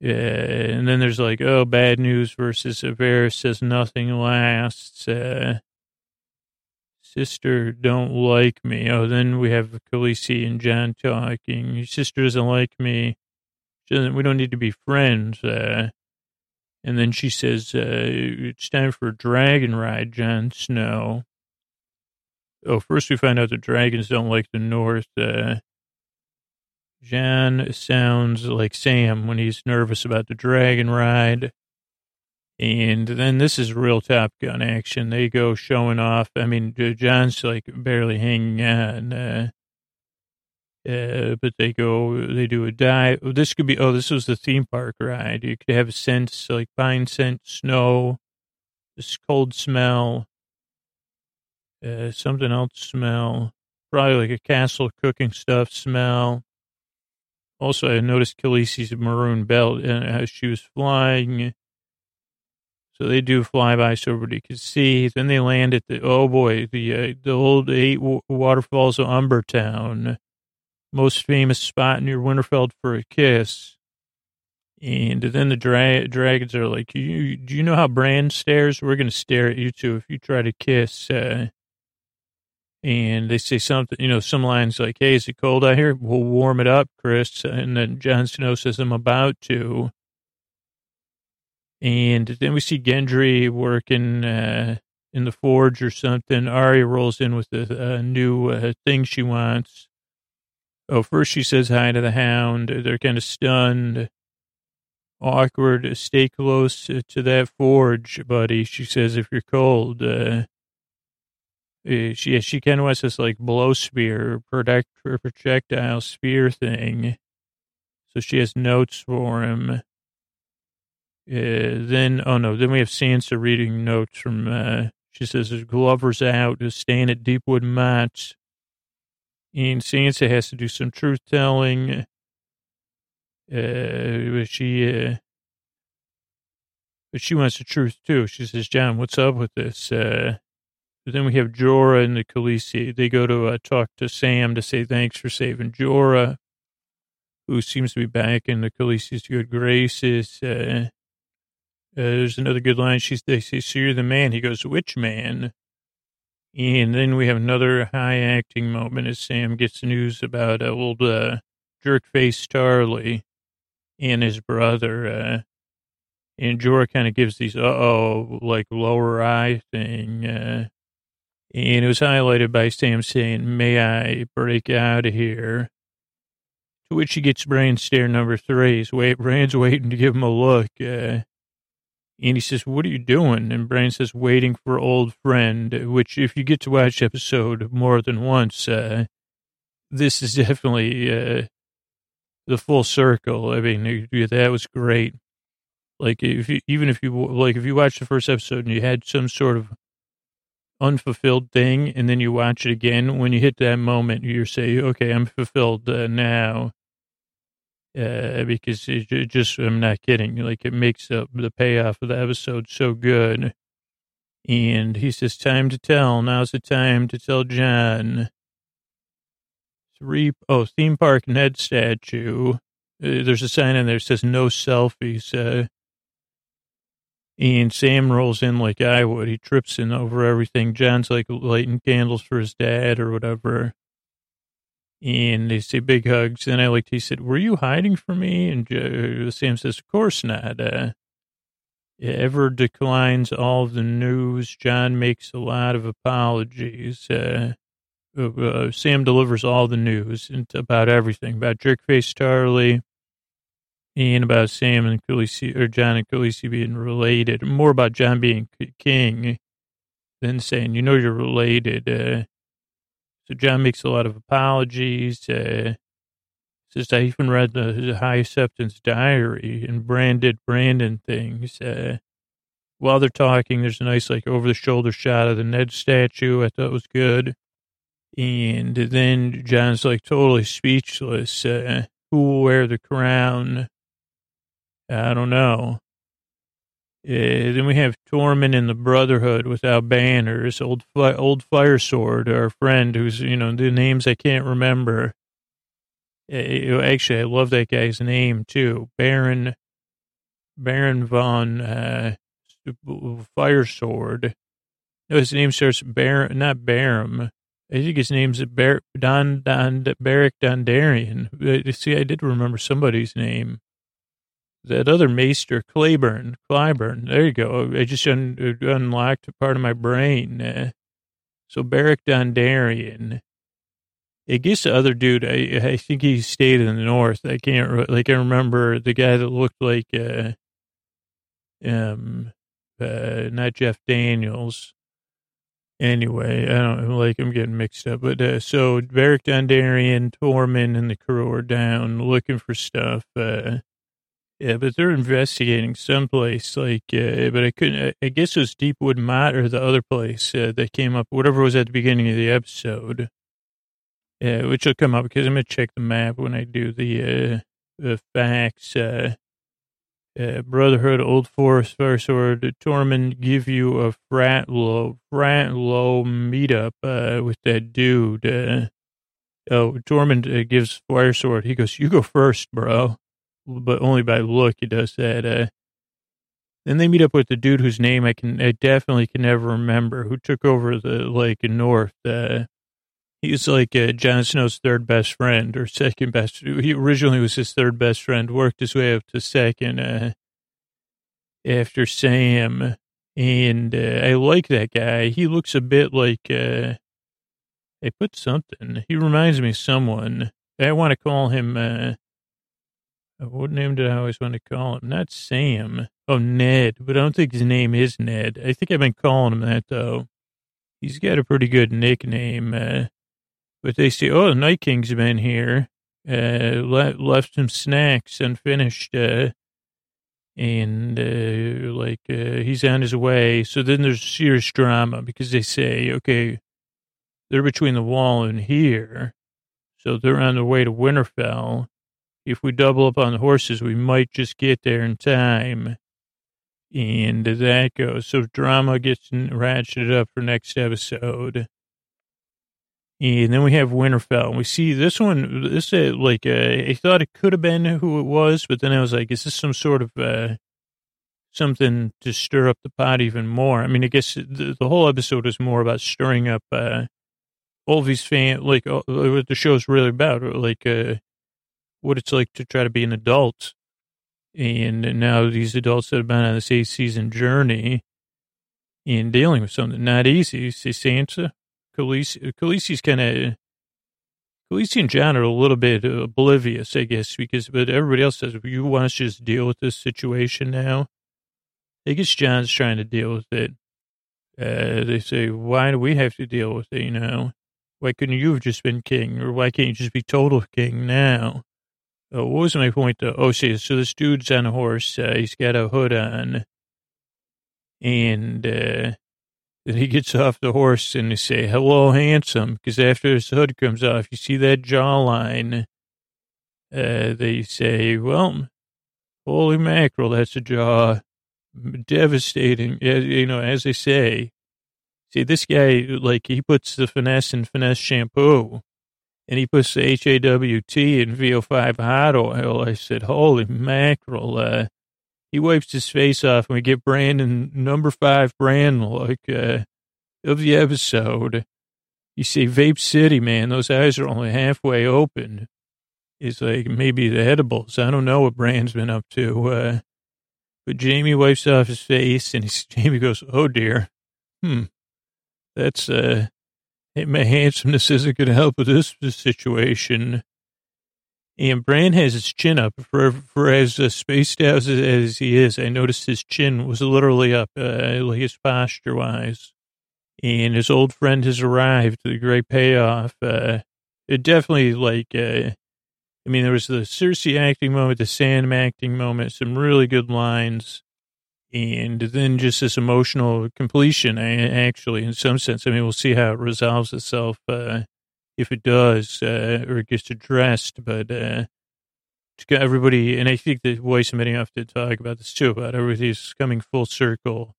Yeah, and then there's like, oh, bad news versus Avera says nothing lasts. Uh, sister don't like me. Oh, then we have Khaleesi and Jon talking. Your sister doesn't like me. She doesn't, we don't need to be friends. Uh, and then she says, uh, it's time for a dragon ride, Jon Snow. Oh, first we find out the dragons don't like the North. Uh, Jon sounds like Sam when he's nervous about the dragon ride. And then this is real Top Gun action. They go showing off. I mean, Jon's like barely hanging on. Uh, uh, but they go, they do a dive. This could be, oh, this was the theme park ride. You could have a sense like pine scent, snow, this cold smell, uh, something else smell, probably like a castle cooking stuff smell. Also, I noticed Khaleesi's maroon belt and uh, as she was flying. So they do flyby so everybody could see. Then they land at the, oh boy, the uh, the old eight waterfalls of Umbertown, most famous spot near Winterfell for a kiss. And then the dra- dragons are like, you, do you know how Bran stares? We're going to stare at you too if you try to kiss. Uh, and they say something, you know, some lines like, hey, is it cold out here? We'll warm it up, Chris. And then Jon Snow says, I'm about to. And then we see Gendry working uh, in the forge or something. Arya rolls in with a, a new uh, thing she wants. Oh, first she says hi to the hound. They're kind of stunned. Awkward. Stay close to that forge, buddy. She says, if you're cold. Uh, uh, she she kind of has this like blow spear, protect projectile spear thing. So she has notes for him. Uh, then oh no, then we have Sansa reading notes from. Uh, she says Glover's out, staying at Deepwood Motte, and Sansa has to do some truth telling. Uh, she uh, but she wants the truth too. She says, Jon, what's up with this? Uh, then we have Jorah and the Khaleesi. They go to uh, talk to Sam to say thanks for saving Jorah, who seems to be back in the Khaleesi's good graces. Uh, uh, there's another good line. She's, they say, so you're the man. He goes, which man? And then we have another high acting moment as Sam gets news about uh, old uh, jerk-face Tarly and his brother. Uh, and Jorah kind of gives these uh-oh, like lower eye thing. Uh, and it was highlighted by Sam saying, May I break out of here? To which he gets Bran stare number three. He's wait, Bran's waiting to give him a look. Uh, and he says, What are you doing? And Bran says, Waiting for old friend, which, if you get to watch episode more than once, uh, this is definitely uh, the full circle. I mean, that was great. Like, if you, even if you, like, if you watch the first episode and you had some sort of unfulfilled thing and then you watch it again when you hit that moment you say okay i'm fulfilled uh, now uh, because it, it just i'm not kidding like it makes up the payoff of the episode so good and he says time to tell now's the time to tell jon three oh theme park ned statue uh, there's a sign in there that says no selfies uh, and Sam rolls in like I would. He trips in over everything. Jon's like lighting candles for his dad or whatever. And they say big hugs. And liked, said, Were you hiding from me? And uh, Sam says, Of course not. Uh, ever declines all of the news. Jon makes a lot of apologies. Uh, uh, uh Sam delivers all the news about everything about Jerkface Tarly, and about Sam and Khaleesi, or Jon and Khaleesi being related, more about Jon being king than saying, you know, you're related. Uh, so Jon makes a lot of apologies. Uh, says, I even read the, High Septon's diary and branded Brandon things. Uh, while they're talking, there's a nice, like, over the shoulder shot of the Ned statue. I thought was good. And then Jon's like totally speechless. Uh, who will wear the crown? I don't know. Uh, then we have Tormund and the Brotherhood without banners. Old old Fire Sword, our friend, who's you know the names I can't remember. Uh, actually, I love that guy's name too, Baron Baron von uh, Fire Sword. No, his name starts Baron, not Barum. I think his name's Bar- Don Don Beric Dondarrion. Uh, see, I did remember somebody's name that other Maester, Clayburn, Clyburn. There you go. I just un- unlocked a part of my brain. Uh, so Beric Dondarrion. I guess the other dude, I, I think he stayed in the north. I can't, like, I remember the guy that looked like, uh, um, uh, not Jeff Daniels. Anyway, I don't like, I'm getting mixed up. But, uh, so Beric Dondarrion, Tormund, and the crew are down looking for stuff. Uh, yeah, but they're investigating someplace like, uh, but I couldn't, I guess it was Deepwood Motte or the other place uh, that came up, whatever was at the beginning of the episode, uh, which will come up because I'm to check the map when I do the, uh, facts. Uh, uh, Brotherhood, Old Forest, Fire Sword, Tormund give you a frat low, frat low meetup uh, with that dude. Oh, Tormund gives Fire Sword. He goes, "You go first, bro." But only by look he does that. Uh, then they meet up with the dude whose name I can I definitely can never remember, who took over the lake in North. Uh, he's like uh, Jon Snow's third best friend or second best. He originally was his third best friend, worked his way up to second uh, after Sam. And uh, I like that guy. He looks a bit like uh, I put something. He reminds me of someone. I want to call him. Uh, what name did I always want to call him? Not Sam. Oh, Ned. But I don't think his name is Ned. I think I've been calling him that, though. He's got a pretty good nickname. Uh, but they say, oh, the Night King's been here. Uh, le- left some snacks unfinished. Uh, and, uh, like, uh, he's on his way. So then there's serious drama because they say, okay, they're between the wall and here. So they're on their way to Winterfell if we double up on the horses, we might just get there in time. And that goes. So drama gets ratcheted up for next episode. And then we have Winterfell. We see this one, this uh, like, uh, I thought it could have been who it was, but then I was like, is this some sort of, uh, something to stir up the pot even more? I mean, I guess the, the whole episode is more about stirring up, uh, all these fans, like, uh, what the show's really about, like, uh, what it's like to try to be an adult. And now these adults that have been on this eight season journey and dealing with something not easy. See, Sansa, Khaleesi, Khaleesi's kind of, Khaleesi and Jon are a little bit oblivious, I guess, because, but everybody else says, you want us to just deal with this situation now? I guess Jon's trying to deal with it. Uh, they say, why do we have to deal with it, you know? Why couldn't you have just been king? Or why can't you just be total king now? Uh, what was my point? Oh, see, so this dude's on a horse. Uh, he's got a hood on, and uh, then he gets off the horse and they say, "Hello, handsome," because after his hood comes off, you see that jawline. Uh, they say, "Well, holy mackerel, that's a jaw, devastating." You know, as they say. See, this guy, like, he puts the finesse in finesse shampoo and he puts the HAWT in VO5 hot oil. I said, holy mackerel. Uh, he wipes his face off and we get Brandon, number five Brandon look uh, of the episode. You see, Vape City, man, those eyes are only halfway open. It's like maybe the edibles. I don't know what Bran's been up to. Uh, but Jaime wipes off his face and Jaime goes, oh dear. Hmm. That's, uh, my handsomeness isn't going to help with this, situation. And Bran has his chin up for for as uh, spaced out as, as, he is. I noticed his chin was literally up, uh, his posture wise. And his old friend has arrived. The great payoff. Uh, it definitely like. Uh, I mean, there was the Cersei acting moment, the Sam acting moment, some really good lines and then just this emotional completion. Actually, in some sense, I mean, we'll see how it resolves itself uh, if it does uh, or it gets addressed. But uh, everybody, and I think that Weiss and Benioff did talk about this too, about everything's coming full circle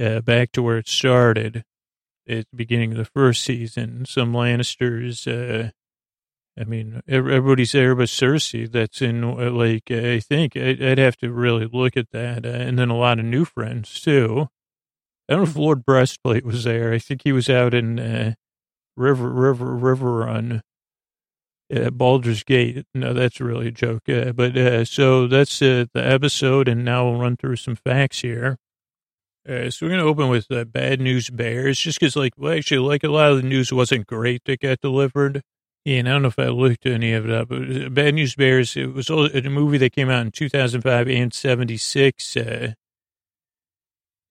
uh, back to where it started at the beginning of the first season. Some Lannisters, uh, I mean, everybody's there but Cersei. That's in uh, like I think I'd, have to really look at that, uh, and then a lot of new friends too. I don't know if Lord Breastplate was there. I think he was out in uh, River River Riverrun. Uh, Baldur's Gate. No, that's really a joke. Uh, but uh, so that's uh, the episode, and now we'll run through some facts here. Uh, so we're going to open with uh, Bad News Bears, just because, like, well, actually, like a lot of the news wasn't great that got delivered. And I don't know if I looked any of it up. But Bad News Bears, it was a movie that came out in 2005 and 76. Uh,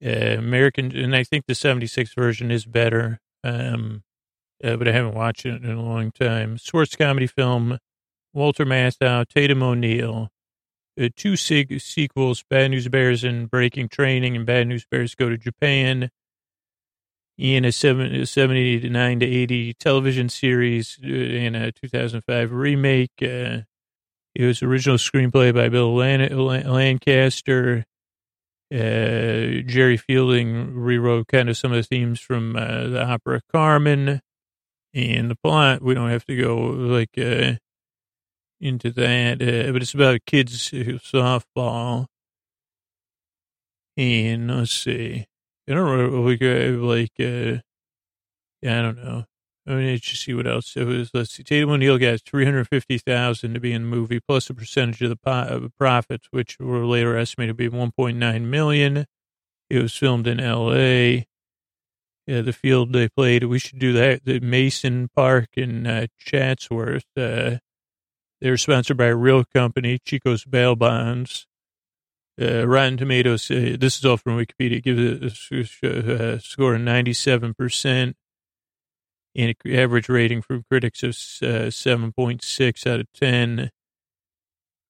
uh, American, and I think the 76 version is better. Um, uh, but I haven't watched it in a long time. Sports comedy film, Walter Matthau, Tatum O'Neal, uh, two sig- sequels, Bad News Bears and Breaking Training, and Bad News Bears Go to Japan. In a, seven, a 79 to 80 television series uh, in a 2005 remake. Uh, it was original screenplay by Bill Lan- Lancaster. Uh, Jerry Fielding rewrote kind of some of the themes from uh, the opera Carmen. And the plot, we don't have to go like uh, into that, uh, but it's about kids softball. And let's see, I don't know, like, uh, like uh, yeah, I don't know. I mean, let's just see what else it was. Let's see. Tatum O'Neal got three hundred fifty thousand to be in the movie, plus a percentage of the po- of profits, which were later estimated to be one point nine million. It was filmed in L.A. Yeah, the field they played. We should do that. The Mason Park in uh, Chatsworth. Uh, they're sponsored by a real company, Chico's Bail Bonds. Uh, Rotten Tomatoes, uh, this is all from Wikipedia, gives it a, a score of 97% and an average rating from critics of uh, 7.6 out of 10.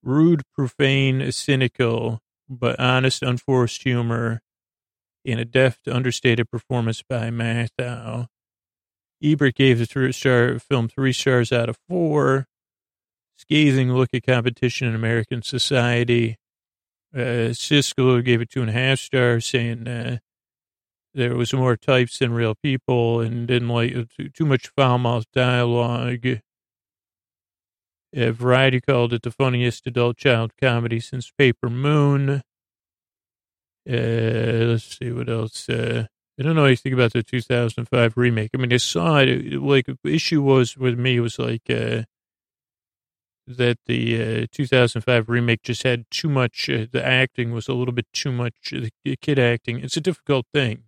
Rude, profane, cynical, but honest, unforced humor in a deft, understated performance by Matthau. Ebert gave the three star film three stars out of four. Scathing look at competition in American society. Uh, Siskel gave it two and a half stars, saying uh, there was more types than real people and didn't like uh, too, much foul mouth dialogue. Uh, Variety called it the funniest adult child comedy since Paper Moon. Uh, let's see what else. Uh, I don't know anything about the 2005 remake. I mean, I saw it. Like, issue was with me was like that the uh, 2005 remake just had too much. Uh, the acting was a little bit too much. The kid acting. It's a difficult thing.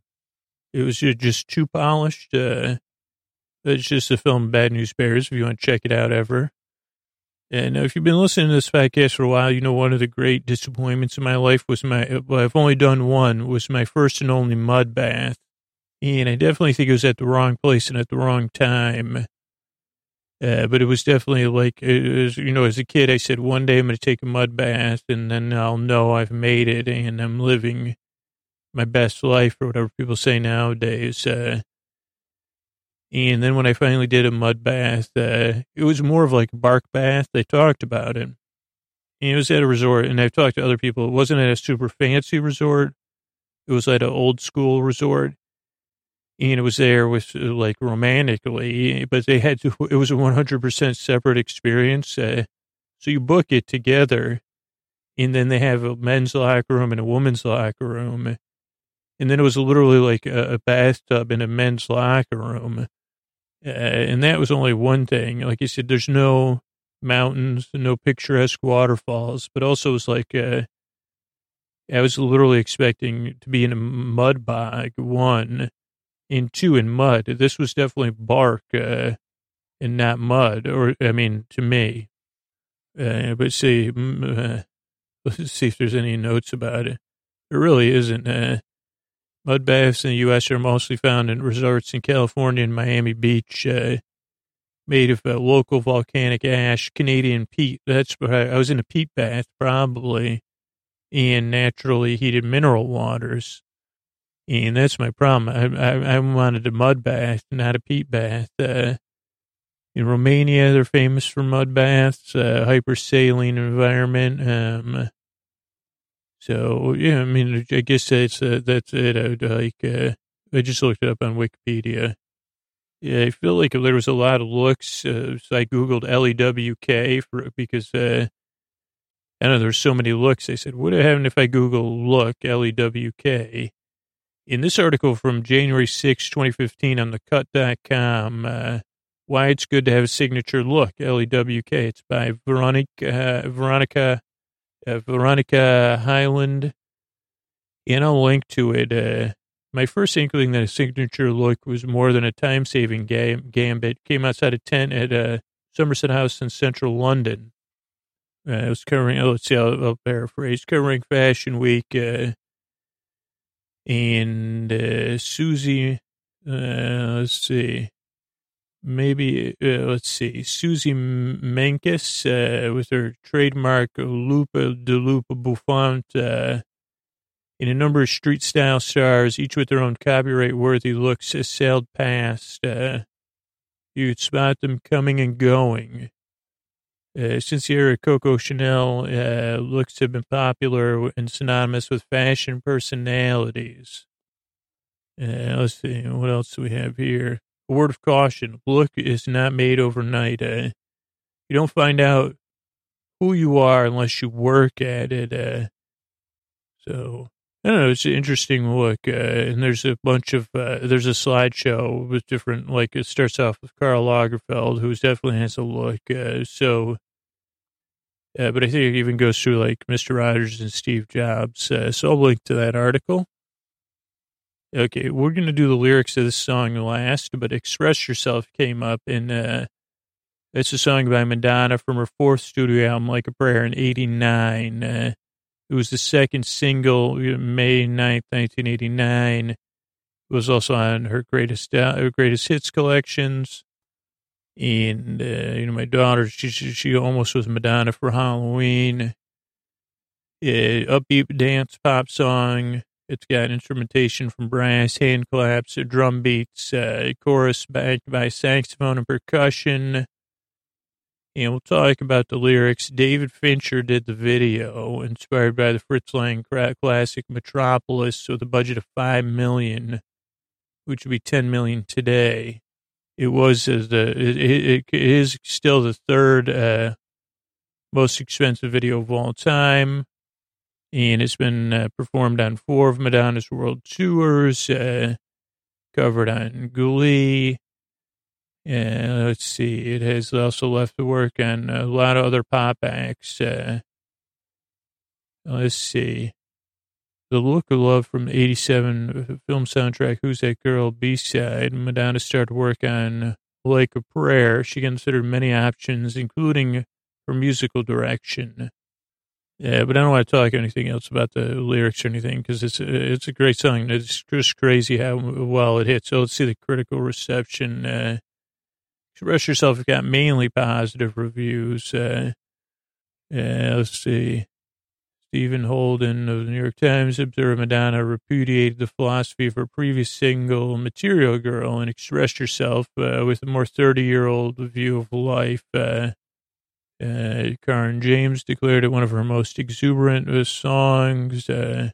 It was just too polished. Uh, it's just a film, Bad News Bears. If you want to check it out, ever. And if you've been listening to this podcast for a while, you know one of the great disappointments in my life was my, well, I've only done one, was my first and only mud bath. And I definitely think it was at the wrong place and at the wrong time. Uh, but it was definitely like, was, you know, as a kid, I said, one day I'm going to take a mud bath and then I'll know I've made it and I'm living my best life or whatever people say nowadays. Uh, and then when I finally did a mud bath, uh, it was more of like a bark bath. They talked about it. And it was at a resort, and I've talked to other people. It wasn't at a super fancy resort. It was at an old school resort. And it was there with uh, like romantically, but they had to, it was a 100% separate experience. Uh, so you book it together, and then they have a men's locker room and a woman's locker room. And then it was literally like a, a bathtub in a men's locker room uh, and that was only one thing. Like you said, there's no mountains, no picturesque waterfalls, but also it was like uh, I was literally expecting to be in a mud bog, one, and two in mud. This was definitely bark uh, and not mud, or I mean, to me. Uh, but see, uh, let's see if there's any notes about it. There really isn't. Uh, Mud baths in the U.S. are mostly found in resorts in California and Miami Beach, uh, made of uh, local volcanic ash, Canadian peat. That's what I was in a peat bath, probably, and naturally heated mineral waters. And that's my problem. I, I, I wanted a mud bath, not a peat bath. Uh, In Romania, they're famous for mud baths, uh, hypersaline environment. Um, so yeah, I mean, I guess that's uh, that's it. I would like. Uh, I just looked it up on Wikipedia. Yeah, I feel like there was a lot of looks. Uh, so I googled LEWK for because uh, I know there's so many looks. I said, what would happen if I Google look LEWK? In this article from January 6, 2015 on the cut.com, uh, why it's good to have a signature look, LEWK. It's by Veronica, uh, Veronica, uh, Veronica Highland. And I'll link to it. Uh, my first inkling that a signature look was more than a time saving gam- gambit came outside a tent at uh, Somerset House in central London. Uh, it was covering, oh, let's see, I'll, I'll paraphrase, covering Fashion Week. Uh, and uh, Susie, uh, let's see, maybe, uh, let's see, Suzy Menkes uh, with her trademark Lupa de Lupa Bouffant uh, in a number of street style stars, each with their own copyright worthy looks, sailed past. Uh, you'd spot them coming and going. Uh, since the era of Coco Chanel, uh, looks have been popular and synonymous with fashion personalities. Uh, let's see, what else do we have here? A word of caution look is not made overnight. Uh, you don't find out who you are unless you work at it. Uh, so, I don't know, it's an interesting look. Uh, and there's a bunch of, uh, there's a slideshow with different, like it starts off with Karl Lagerfeld, who definitely has a look. Uh, so, uh, but I think it even goes through like Mr. Rogers and Steve Jobs. Uh, so I'll link to that article. Okay, we're going to do the lyrics of this song last, but Express Yourself came up, and uh, it's a song by Madonna from her fourth studio album, Like a Prayer, in 89. Uh, it was the second single, May 9th, 1989. It was also on her greatest, uh, greatest hits collections. And, uh, you know, my daughter, she, she, almost was Madonna for Halloween. Uh, upbeat dance pop song. It's got instrumentation from brass, hand claps, drum beats, uh, chorus backed by saxophone and percussion. And we'll talk about the lyrics. David Fincher did the video, inspired by the Fritz Lang classic Metropolis, with a budget of five million, which would be ten million today it was as the it, it, it is still the third uh, most expensive video of all time, and it's been uh, performed on four of Madonna's world tours, uh, covered on Glee. Uh, let's see, it has also left the work on a lot of other pop acts. Uh, let's see. The Look of Love from 87 film soundtrack, Who's That Girl, B-side. Madonna started work on Like a Prayer. She considered many options, including for musical direction. Yeah, but I don't want to talk anything else about the lyrics or anything because it's a, it's a great song. It's just crazy how well it hits. So let's see the critical reception. Uh, Express Yourself got mainly positive reviews. Uh, yeah, let's see. Stephen Holden of the New York Times observed Madonna repudiated the philosophy of her previous single, Material Girl, and expressed herself uh, with a more 30 year old view of life. Uh, uh, Karen James declared it one of her most exuberant uh, songs. Uh,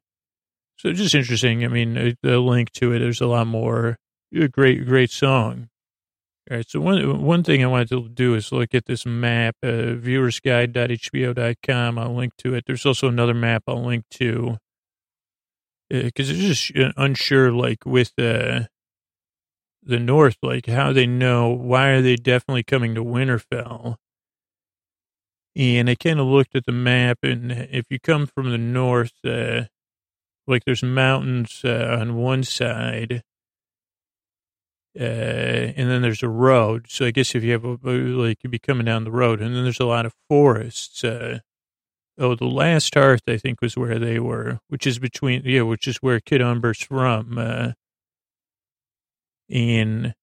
so just interesting. I mean, the link to it, there's a lot more. A great, great song. All right. So one one thing I wanted to do is look at this map, uh, viewersguide.hbo.com. I'll link to it. There's also another map I'll link to because uh, it's just uh, unsure, like with uh, the North, like how they know why are they definitely coming to Winterfell. And I kind of looked at the map, and if you come from the north, uh, like there's mountains uh, on one side, uh, and then there's a road. So I guess if you have a, like you'd be coming down the road, and then there's a lot of forests. Uh, oh, the last Hearth I think was where they were, which is between yeah, which is where Kid Umber's from. Uh, and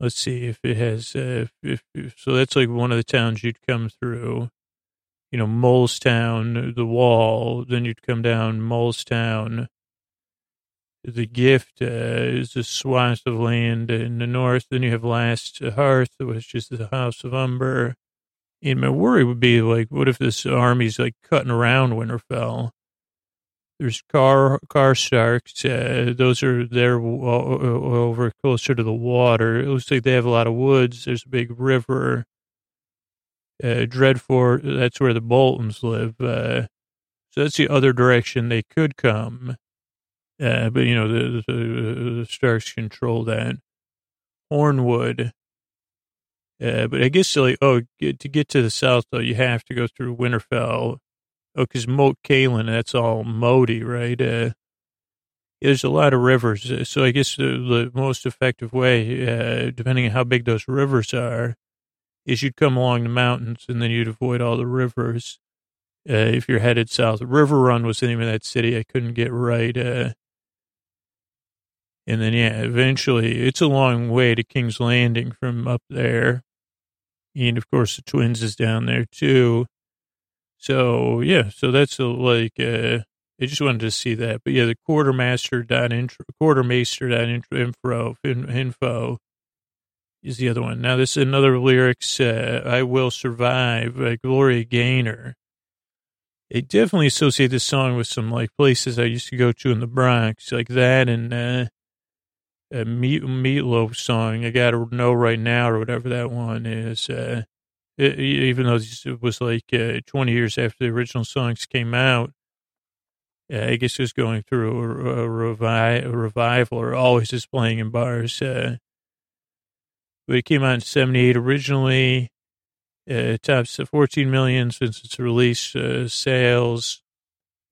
let's see if it has. Uh, if, if, so that's like one of the towns you'd come through. You know, Molestown, the Wall. Then you'd come down Molestown the gift uh, is a swath of land in the north. Then you have Last Hearth, which is the House of Umber. And my worry would be like, what if this army's like cutting around Winterfell? There's car Karstarks. Uh, those are there over closer to the water. It looks like they have a lot of woods. There's a big river. Uh, Dreadfort. That's where the Boltons live. Uh, so that's the other direction they could come. Uh, but you know the, the, the Starks control that. Hornwood. Uh, but I guess like oh, get, to get to the south though, you have to go through Winterfell. Oh, because Moat Cailin, that's all moaty, right? Uh, there's a lot of rivers, uh, so I guess the, the most effective way, uh, depending on how big those rivers are, is you'd come along the mountains and then you'd avoid all the rivers. Uh, if you're headed south, Riverrun was the name of that city. I couldn't get right. And then, yeah, eventually it's a long way to King's Landing from up there. And of course, the twins is down there too. So, yeah, so that's a, like, uh, I just wanted to see that. But yeah, the quartermaster dot intro, quartermaster dot info, info is the other one. Now, this is another lyrics, uh, I Will Survive by Gloria Gaynor. I definitely associate this song with some like places I used to go to in the Bronx, like that and uh, a meat meatloaf song. I got to know right now or whatever that one is. Uh, it, even though it was like uh, 20 years after the original songs came out, uh, I guess it was going through a, a, revi- a revival or always just playing in bars. Uh, but it came out in 78 originally. Uh, tops 14 million since its release uh, sales.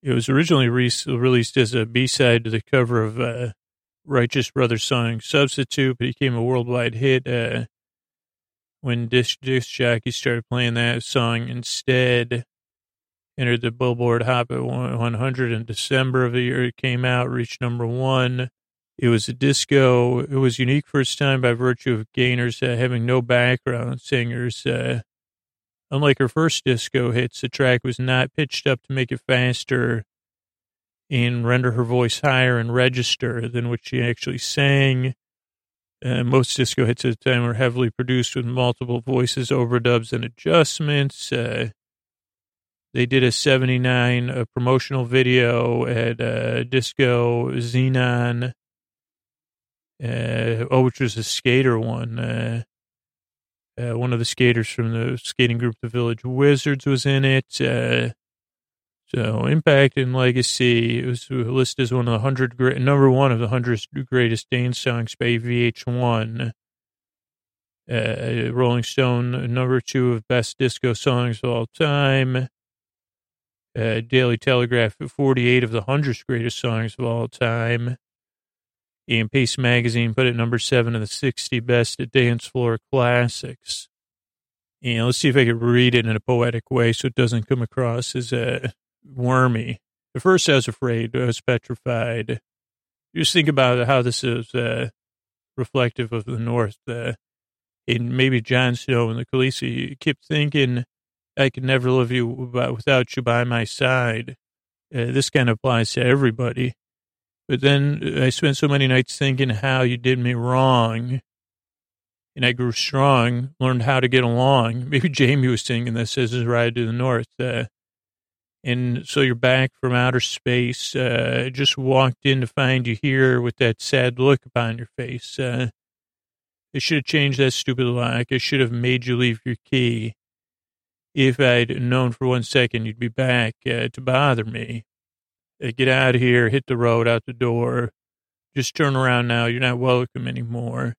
It was originally re- released as a B-side to the cover of uh, Righteous Brothers song Substitute, but became a worldwide hit uh, when disc, disc jockeys started playing that song instead. Entered the Billboard Hot 100 in December of the year it came out, reached number one. It was a disco. It was unique for its time by virtue of Gaynor's uh, having no background singers. Uh, unlike her first disco hits, the track was not pitched up to make it faster and render her voice higher and register than what she actually sang. Uh, most disco hits at the time were heavily produced with multiple voices, overdubs, and adjustments. Uh, they did a 79 a promotional video at uh, Disco Xenon, uh, oh, which was a skater one. Uh, uh, one of the skaters from the skating group, the Village Wizards, was in it. So impact and legacy. It was listed as one of the hundred great, number one of the hundred greatest dance songs by VH1. Uh, Rolling Stone, number two of best disco songs of all time. Uh, Daily Telegraph, 48 of the 100 greatest songs of all time. And Paste Magazine put it number seven of the 60 best dance floor classics. And let's see if I can read it in a poetic way so it doesn't come across as a uh, wormy. At first, I was afraid. I was petrified. Just think about how this is uh, reflective of the North. Uh, and maybe Jon Snow and the Khaleesi kept thinking, I could never live you without you by my side. Uh, this kind of applies to everybody. But then I spent so many nights thinking how you did me wrong. And I grew strong, learned how to get along. Maybe Jaime was singing this as his ride to the north. Uh, and so you're back from outer space. Uh, just walked in to find you here with that sad look upon your face. Uh, I should have changed that stupid lock. I should have made you leave your key. If I'd known for one second you'd be back uh, to bother me. Uh, get out of here, hit the road, out the door. Just turn around now. You're not welcome anymore.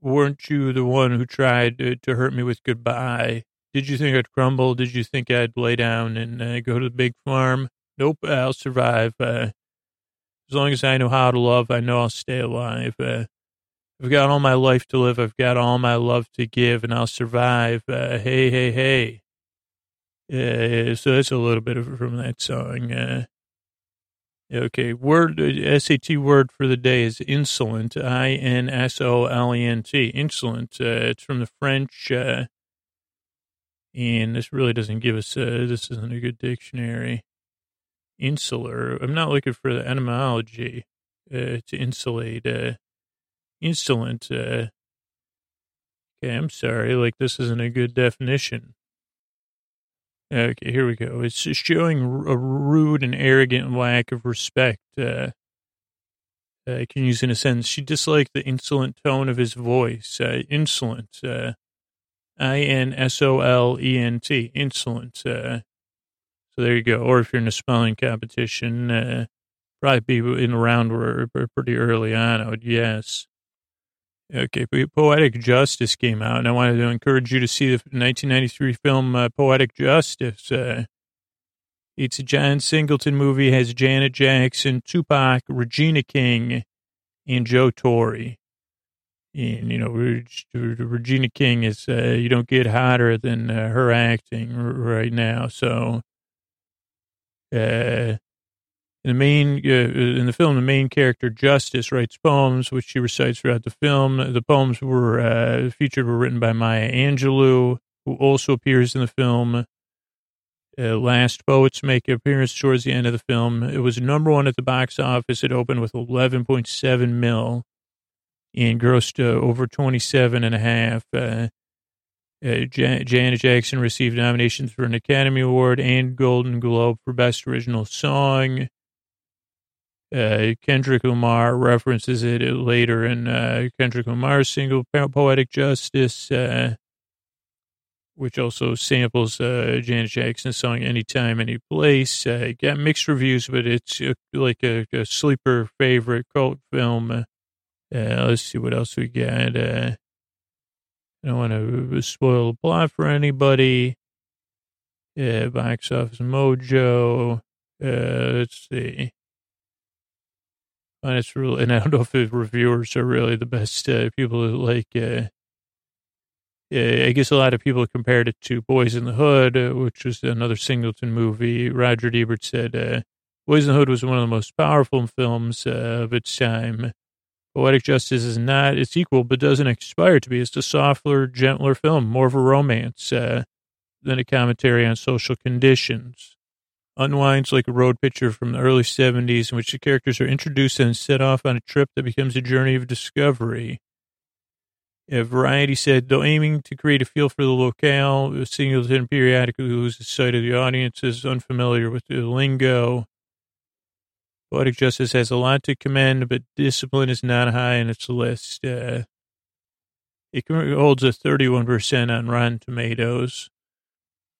Weren't you the one who tried to, to hurt me with goodbye? Did you think I'd crumble? Did you think I'd lay down and uh, go to the big farm? Nope, I'll survive. Uh, as long as I know how to love, I know I'll stay alive. Uh, I've got all my life to live. I've got all my love to give, and I'll survive. Uh, hey, hey, hey. Uh, so that's a little bit of from that song. Uh, okay, word SAT word for the day is insolent. I N S O L E N T. Insolent. it's from the French and this really doesn't give us a, this isn't a good dictionary. Insular. I'm not looking for the etymology. uh, to insulate, uh, insolent. Uh, okay, I'm sorry. Like this isn't a good definition. Okay, here we go. It's showing a rude and arrogant lack of respect. Uh, I can use in a sentence. She disliked the insolent tone of his voice. Uh, insolent. Uh, I N S O L E N T. Insolent. Uh, so there you go. Or if you're in a spelling competition, uh, probably be in a round pretty early on, I would guess. Okay, Poetic Justice came out, and I wanted to encourage you to see the 1993 film uh, Poetic Justice. Uh, it's a John Singleton movie, has Janet Jackson, Tupac, Regina King, and Joe Torry. And, you know, Regina King is, uh, you don't get hotter than uh, her acting right now. So, uh, in the main uh, in the film, the main character Justice writes poems, which she recites throughout the film. The poems were uh, featured were written by Maya Angelou, who also appears in the film. Uh, Last Poets make an appearance towards the end of the film. It was number one at the box office. It opened with 11.7 mil and grossed uh, over 27 and a half. Uh, uh, Janet Jackson received nominations for an Academy Award and Golden Globe for Best Original Song. Uh, Kendrick Lamar references it later in uh, Kendrick Lamar's single "Poetic Justice," uh, which also samples Janet Jackson's song "Anytime, Any Place." Uh, got mixed reviews, but it's like a, a, sleeper favorite cult film. Uh, let's see what else we got. I don't want to spoil the plot for anybody. Yeah, box office mojo. let's see and it's really, and I don't know if the reviewers are really the best uh, people like. Uh, I guess a lot of people compared it to Boyz n the Hood, uh, which was another Singleton movie. Roger Ebert said uh, Boyz n the Hood was one of the most powerful films uh, of its time. Poetic Justice is not its equal, but doesn't aspire to be. It's a softer, gentler film, more of a romance uh, than a commentary on social conditions unwinds like a road picture from the early 70s in which the characters are introduced and set off on a trip that becomes a journey of discovery. Variety said, though aiming to create a feel for the locale, Singleton periodically loses sight of the audiences unfamiliar with the lingo. Poetic Justice has a lot to commend, but discipline is not high in its list. Uh, it holds a 31% on Rotten Tomatoes.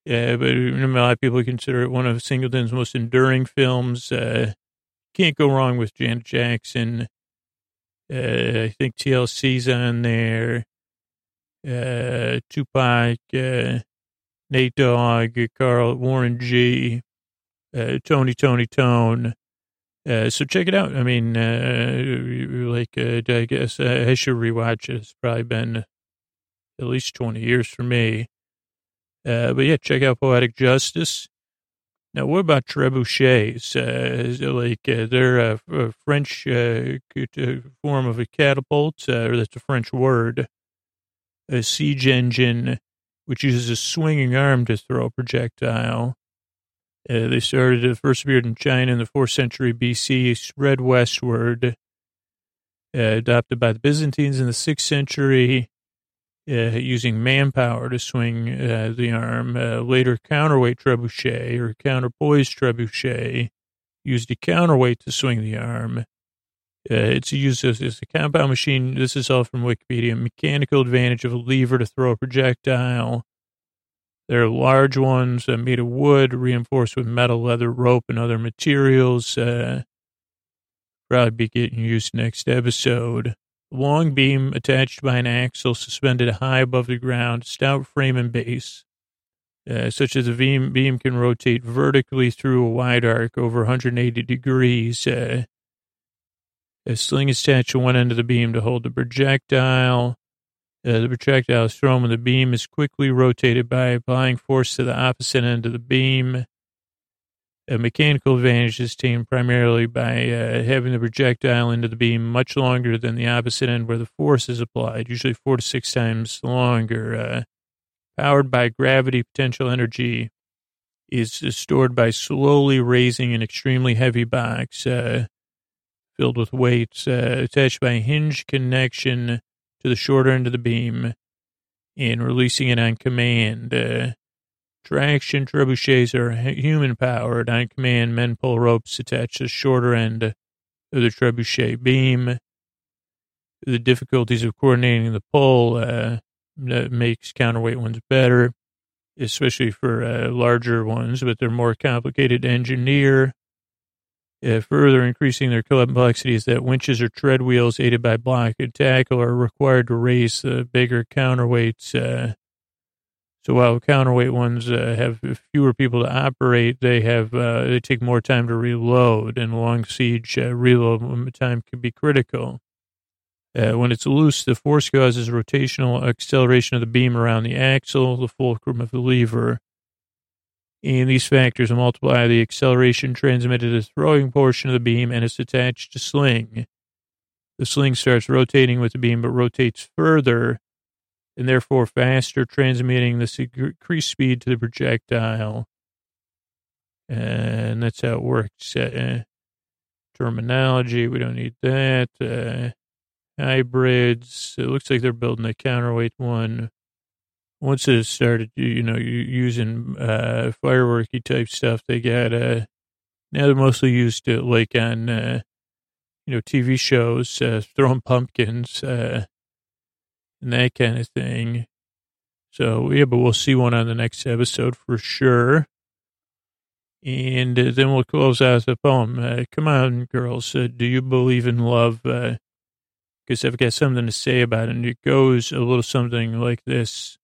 Yeah, but a lot of people consider it one of Singleton's most enduring films. Uh, can't go wrong with Janet Jackson. Uh, I think TLC's on there. Uh, Tupac, uh, Nate Dogg, Carl Warren G, uh, Tony Tony Tone. Uh, so check it out. I mean, uh, like uh, I guess uh, I should rewatch it. It's probably been at least twenty years for me. Uh, but yeah, check out Poetic Justice. Now, what about trebuchets? Uh, like they're a, a French form of a catapult, or that's a French word. A siege engine, which uses a swinging arm to throw a projectile. Uh, they started, first appeared in China in the 4th century BC, spread westward, adopted by the Byzantines in the 6th century, uh, using manpower to swing uh, the arm. Uh, later, counterweight trebuchet or counterpoise trebuchet used a counterweight to swing the arm. Uh, it's used as, as, a compound machine. This is all from Wikipedia. Mechanical advantage of a lever to throw a projectile. There are large ones uh, made of wood, reinforced with metal, leather, rope, and other materials. Uh, probably be getting used next episode long beam attached by an axle suspended high above the ground, stout frame and base, uh, such as the beam, beam can rotate vertically through a wide arc over 180 degrees. Uh, a sling is attached to one end of the beam to hold the projectile. Uh, the projectile is thrown when the beam is quickly rotated by applying force to the opposite end of the beam. A mechanical advantage is attained primarily by uh, having the projectile into the beam much longer than the opposite end where the force is applied, usually four to six times longer. Uh, powered by gravity, potential energy is, stored by slowly raising an extremely heavy box. Uh, filled with weights uh, attached by hinge connection to the shorter end of the beam and releasing it on command. Uh, traction trebuchets are human powered. On command, men pull ropes attached to the shorter end of the trebuchet beam. The difficulties of coordinating the pull uh, makes counterweight ones better, especially for uh, larger ones, but they're more complicated to engineer. Uh, further increasing their complexity is that winches or tread wheels aided by block and tackle are required to raise the bigger counterweights. Uh, so while counterweight ones uh, have fewer people to operate, they have uh, they take more time to reload, and long siege uh, reload time can be critical. When it's loose, the force causes rotational acceleration of the beam around the axle, the fulcrum of the lever. And these factors multiply the acceleration transmitted to the throwing portion of the beam and it's attached to sling. The sling starts rotating with the beam, but rotates further and therefore faster, transmitting the increased speed to the projectile. And that's how it works. Uh, terminology, we don't need that. Uh, hybrids, it looks like they're building a counterweight one once it started, you know, using uh, fireworky type stuff, they got uh, now they're mostly used to like on uh, you know TV shows, uh, throwing pumpkins uh, and that kind of thing. So yeah, but we'll see one on the next episode for sure. And uh, then we'll close out the poem. Uh, come on, girls, uh, do you believe in love? Because uh, I've got something to say about it. And it goes a little something like this.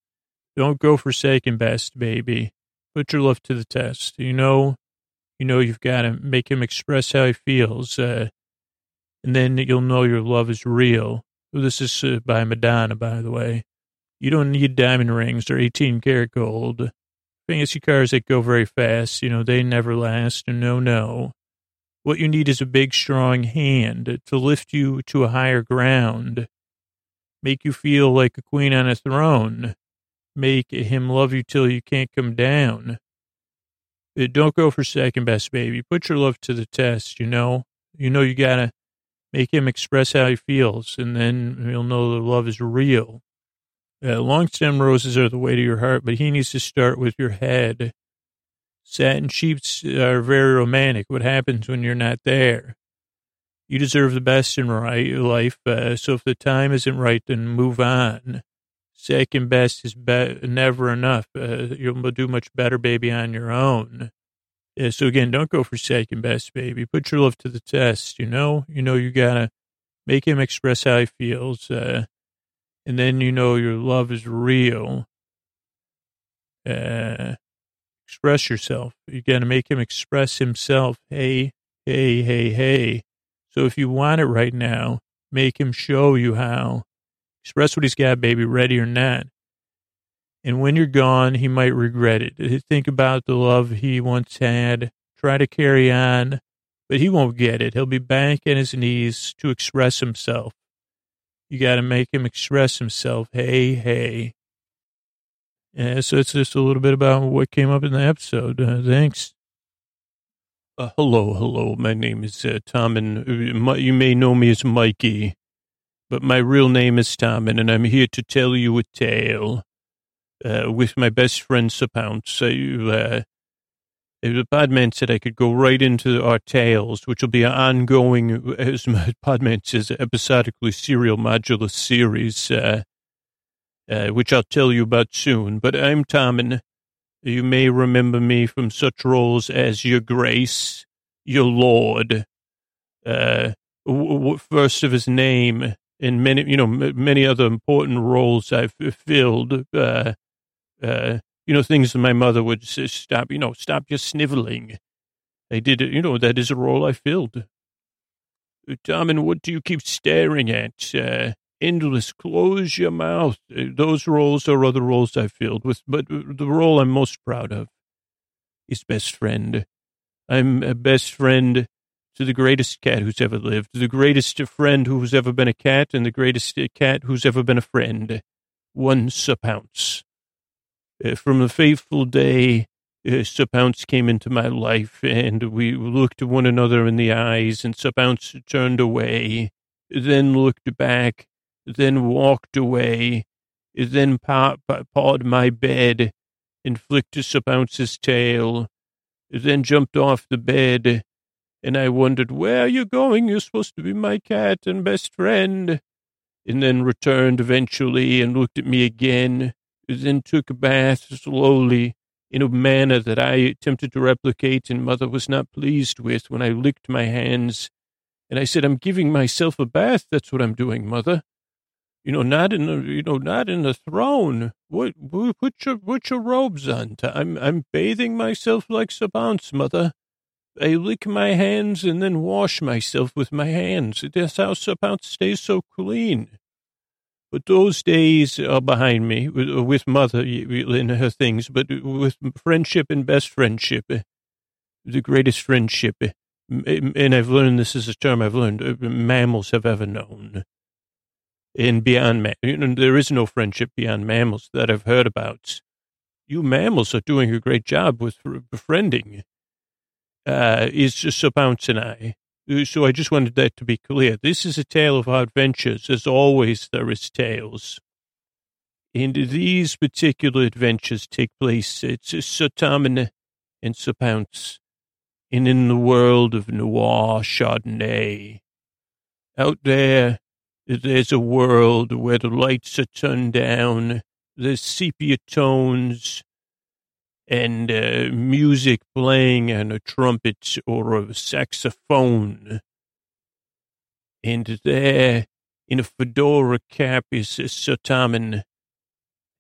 Don't go for second best, baby. Put your love to the test. You know, you know you've got to make him express how he feels, uh, and then you'll know your love is real. This is uh, by Madonna, by the way. You don't need diamond rings or 18 karat gold. Fancy cars that go very fast, you know, they never last. No, no. What you need is a big, strong hand to lift you to a higher ground, make you feel like a queen on a throne make him love you till you can't come down. Uh, don't go for second best, baby. Put your love to the test, you know? You know you gotta make him express how he feels, and then he'll know the love is real. Uh, long stem roses are the way to your heart, but he needs to start with your head. Satin sheets are very romantic. What happens when you're not there? You deserve the best in life, uh, so if the time isn't right, then move on. Second best is be- never enough. Uh, you'll do much better, baby, on your own. Yeah, so again, don't go for second best, baby. Put your love to the test. You know, you know, you gotta make him express how he feels, uh, and then you know your love is real. Uh, express yourself. You gotta make him express himself. Hey, hey, hey, hey. So if you want it right now, make him show you how. Express what he's got, baby, ready or not. And when you're gone, he might regret it. Think about the love he once had. Try to carry on, but he won't get it. He'll be back on his knees to express himself. You got to make him express himself. Hey, hey. Yeah, so it's just a little bit about what came up in the episode. Uh, thanks. Uh, hello, hello. My name is uh, Tom, and uh, you may know me as Mikey but my real name is Tommen, and I'm here to tell you a tale uh, with my best friend Sir Pounce. Uh, the Podman said I could go right into our tales, which will be an ongoing, as Podman says, episodically serial modular series, uh, uh, which I'll tell you about soon. But I'm Tommen. You may remember me from such roles as Your Grace, Your Lord, uh, w- w- first of his name, in many, you know, m- many other important roles I've filled. Uh, uh, you know, things that my mother would say, stop, you know, stop your sniveling. I did it, you know, that is a role I filled. Uh, Tom, and what do you keep staring at? Uh, endless, close your mouth. Uh, those roles are other roles I filled with, but the role I'm most proud of is best friend. I'm a best friend to the greatest cat who's ever lived, the greatest friend who's ever been a cat, and the greatest cat who's ever been a friend. Once a pounce. Uh, from the fateful day uh, Sir Pounce came into my life and we looked one another in the eyes and Sir Pounce turned away, then looked back, then walked away, then paw- pawed my bed and flicked Sir Pounce's tail, then jumped off the bed and I wondered, where are you going? You're supposed to be my cat and best friend. And then returned eventually and looked at me again, then took a bath slowly in a manner that I attempted to replicate and mother was not pleased with when I licked my hands. And I said, I'm giving myself a bath. That's what I'm doing, mother. You know, not in the, you know, not in the throne. What, put your, put your robes on. I'm, I'm bathing myself like Pounce, mother. I lick my hands and then wash myself with my hands. That's how Sir Pounce stays so clean. But those days are behind me with, mother in her things, but with friendship and best friendship, eh, the greatest friendship. Eh, and I've learned this is a term I've learned uh, mammals have ever known. And beyond, there is no friendship beyond mammals that I've heard about. You mammals are doing a great job with befriending uh, is I. Uh, so I just wanted that to be clear. This is a tale of our adventures. As always, there is tales. And these particular adventures take place at Tommen and Sir Pounce, and in the world of noir Chardonnay. Out there, there's a world where the lights are turned down, there's sepia tones, and uh, music playing on a trumpet or a saxophone. And there, in a fedora cap, is Sir and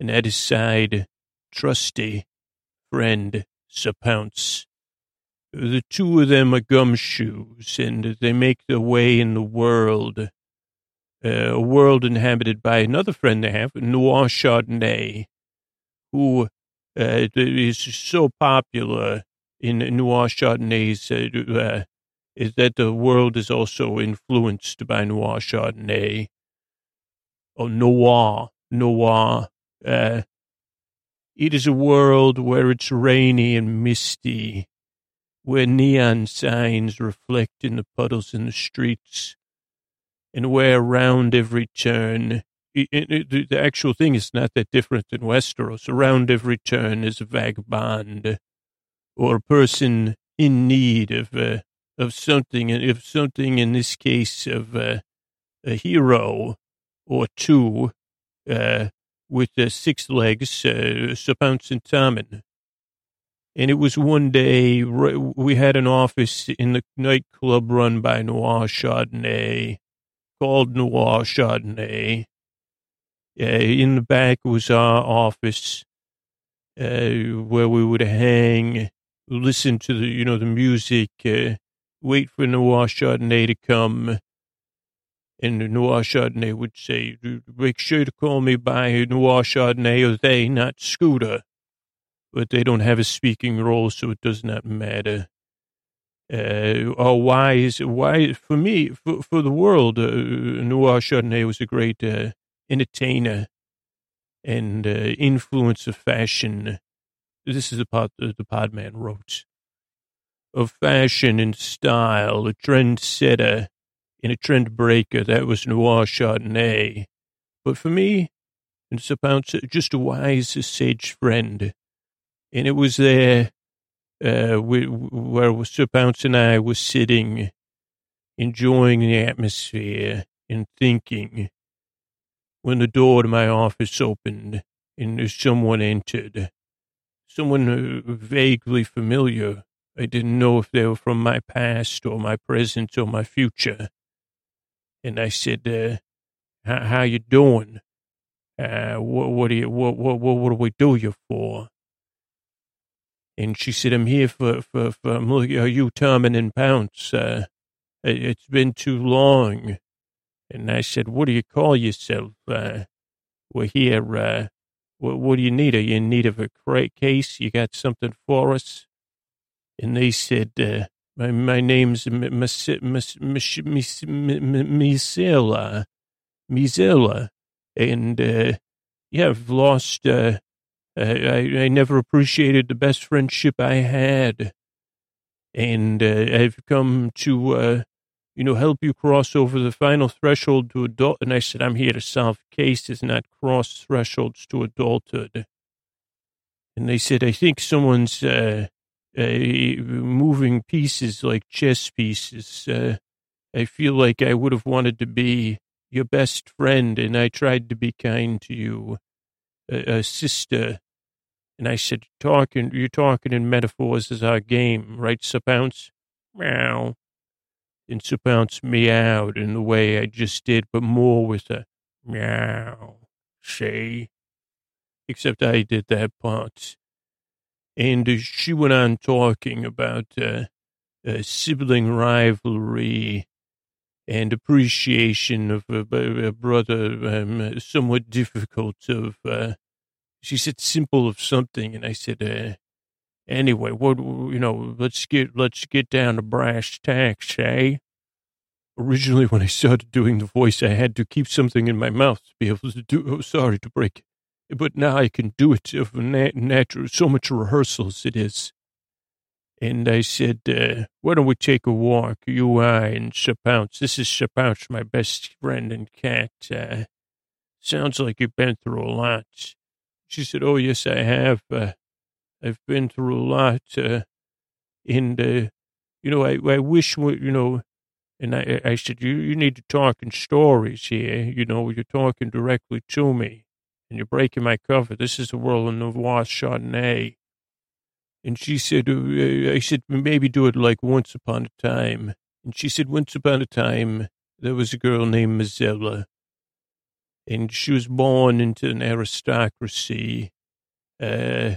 at his side, trusty friend Sir Pounce. The two of them are gumshoes, and they make their way in the world, uh, a world inhabited by another friend they have, Noir Chardonnay, who uh, is so popular in noir Chardonnays uh, uh, is that the world is also influenced by noir Chardonnay. Oh, noir, noir. Uh, it is a world where it's rainy and misty, where neon signs reflect in the puddles in the streets, and where around every turn it, it, the actual thing is not that different than Westeros. Around every turn is a vagabond or a person in need of uh, of something, and if something in this case of uh, a hero or two uh, with uh, six legs, uh, Sir Pounce and Tommen. And it was one day we had an office in the nightclub run by Noir Chardonnay called Noir Chardonnay in the back was our office uh, where we would hang, listen to the, you know, the music, uh, wait for Noir Chardonnay to come. And Noir Chardonnay would say, make sure to call me by Noir Chardonnay or they, not Scooter. But they don't have a speaking role, so it does not matter. Uh, or why is why for me for for the world uh, Noir Chardonnay was a great uh, entertainer and uh, influence of fashion. This is the part that the Podman wrote. Of fashion and style, a trendsetter and a trend breaker. That was Noir Chardonnay. But for me, it's about just a wise, sage friend. And it was there uh, where Sir Pounce and I were sitting, enjoying the atmosphere and thinking when the door to my office opened and someone entered. Someone vaguely familiar. I didn't know if they were from my past or my present or my future. And I said, uh, how you doing? Uh, what, what do you, what, what, what, do we do you for? And she said, I'm here for, for, for, are you Tommen and Pounce? Uh, it's been too long. And I said, what do you call yourself? Uh, we're here. Uh, what, what, do you need? Are you in need of a crate case? You got something for us? And they said, uh, my, my name's Myrcella. Myrcella. And, uh, yeah, I've lost, uh, I, I, I never appreciated the best friendship I had. And uh, I've come to, uh, you know, help you cross over the final threshold to adult. And I said, I'm here to solve cases, not cross thresholds to adulthood. And they said, I think someone's uh, uh, moving pieces like chess pieces. Uh, I feel like I would have wanted to be your best friend, and I tried to be kind to you, a, a sister. And I said, talking, you're talking in metaphors as our game, right, Sir Pounce? Meow. And Sir Pounce meowed in the way I just did, but more with a meow, say. Except I did that part. And uh, she went on talking about uh, uh, sibling rivalry and appreciation of a, a brother, um, somewhat difficult of, uh, she said simple of something. And I said, uh, anyway, what, you know, let's get, let's get down to brass tacks, eh? Originally, when I started doing the voice, I had to keep something in my mouth to be able to do, oh, sorry to break but now I can do it of nat- natural, so much rehearsals it is. And I said, uh, why don't we take a walk, you, I, and Chapounce? This is Chapounce, my best friend and cat. Uh, sounds like you've been through a lot. She said, oh, yes, I have. Uh, I've been through a lot. Uh, and, uh, you know, I, I wish, you know, and I, I said, you, you need to talk in stories here. You know, you're talking directly to me and you're breaking my cover. This is a world of Noir Chardonnay. And she said, uh, I said, maybe do it like once upon a time. And she said, once upon a time, there was a girl named Myrcella. And she was born into an aristocracy uh,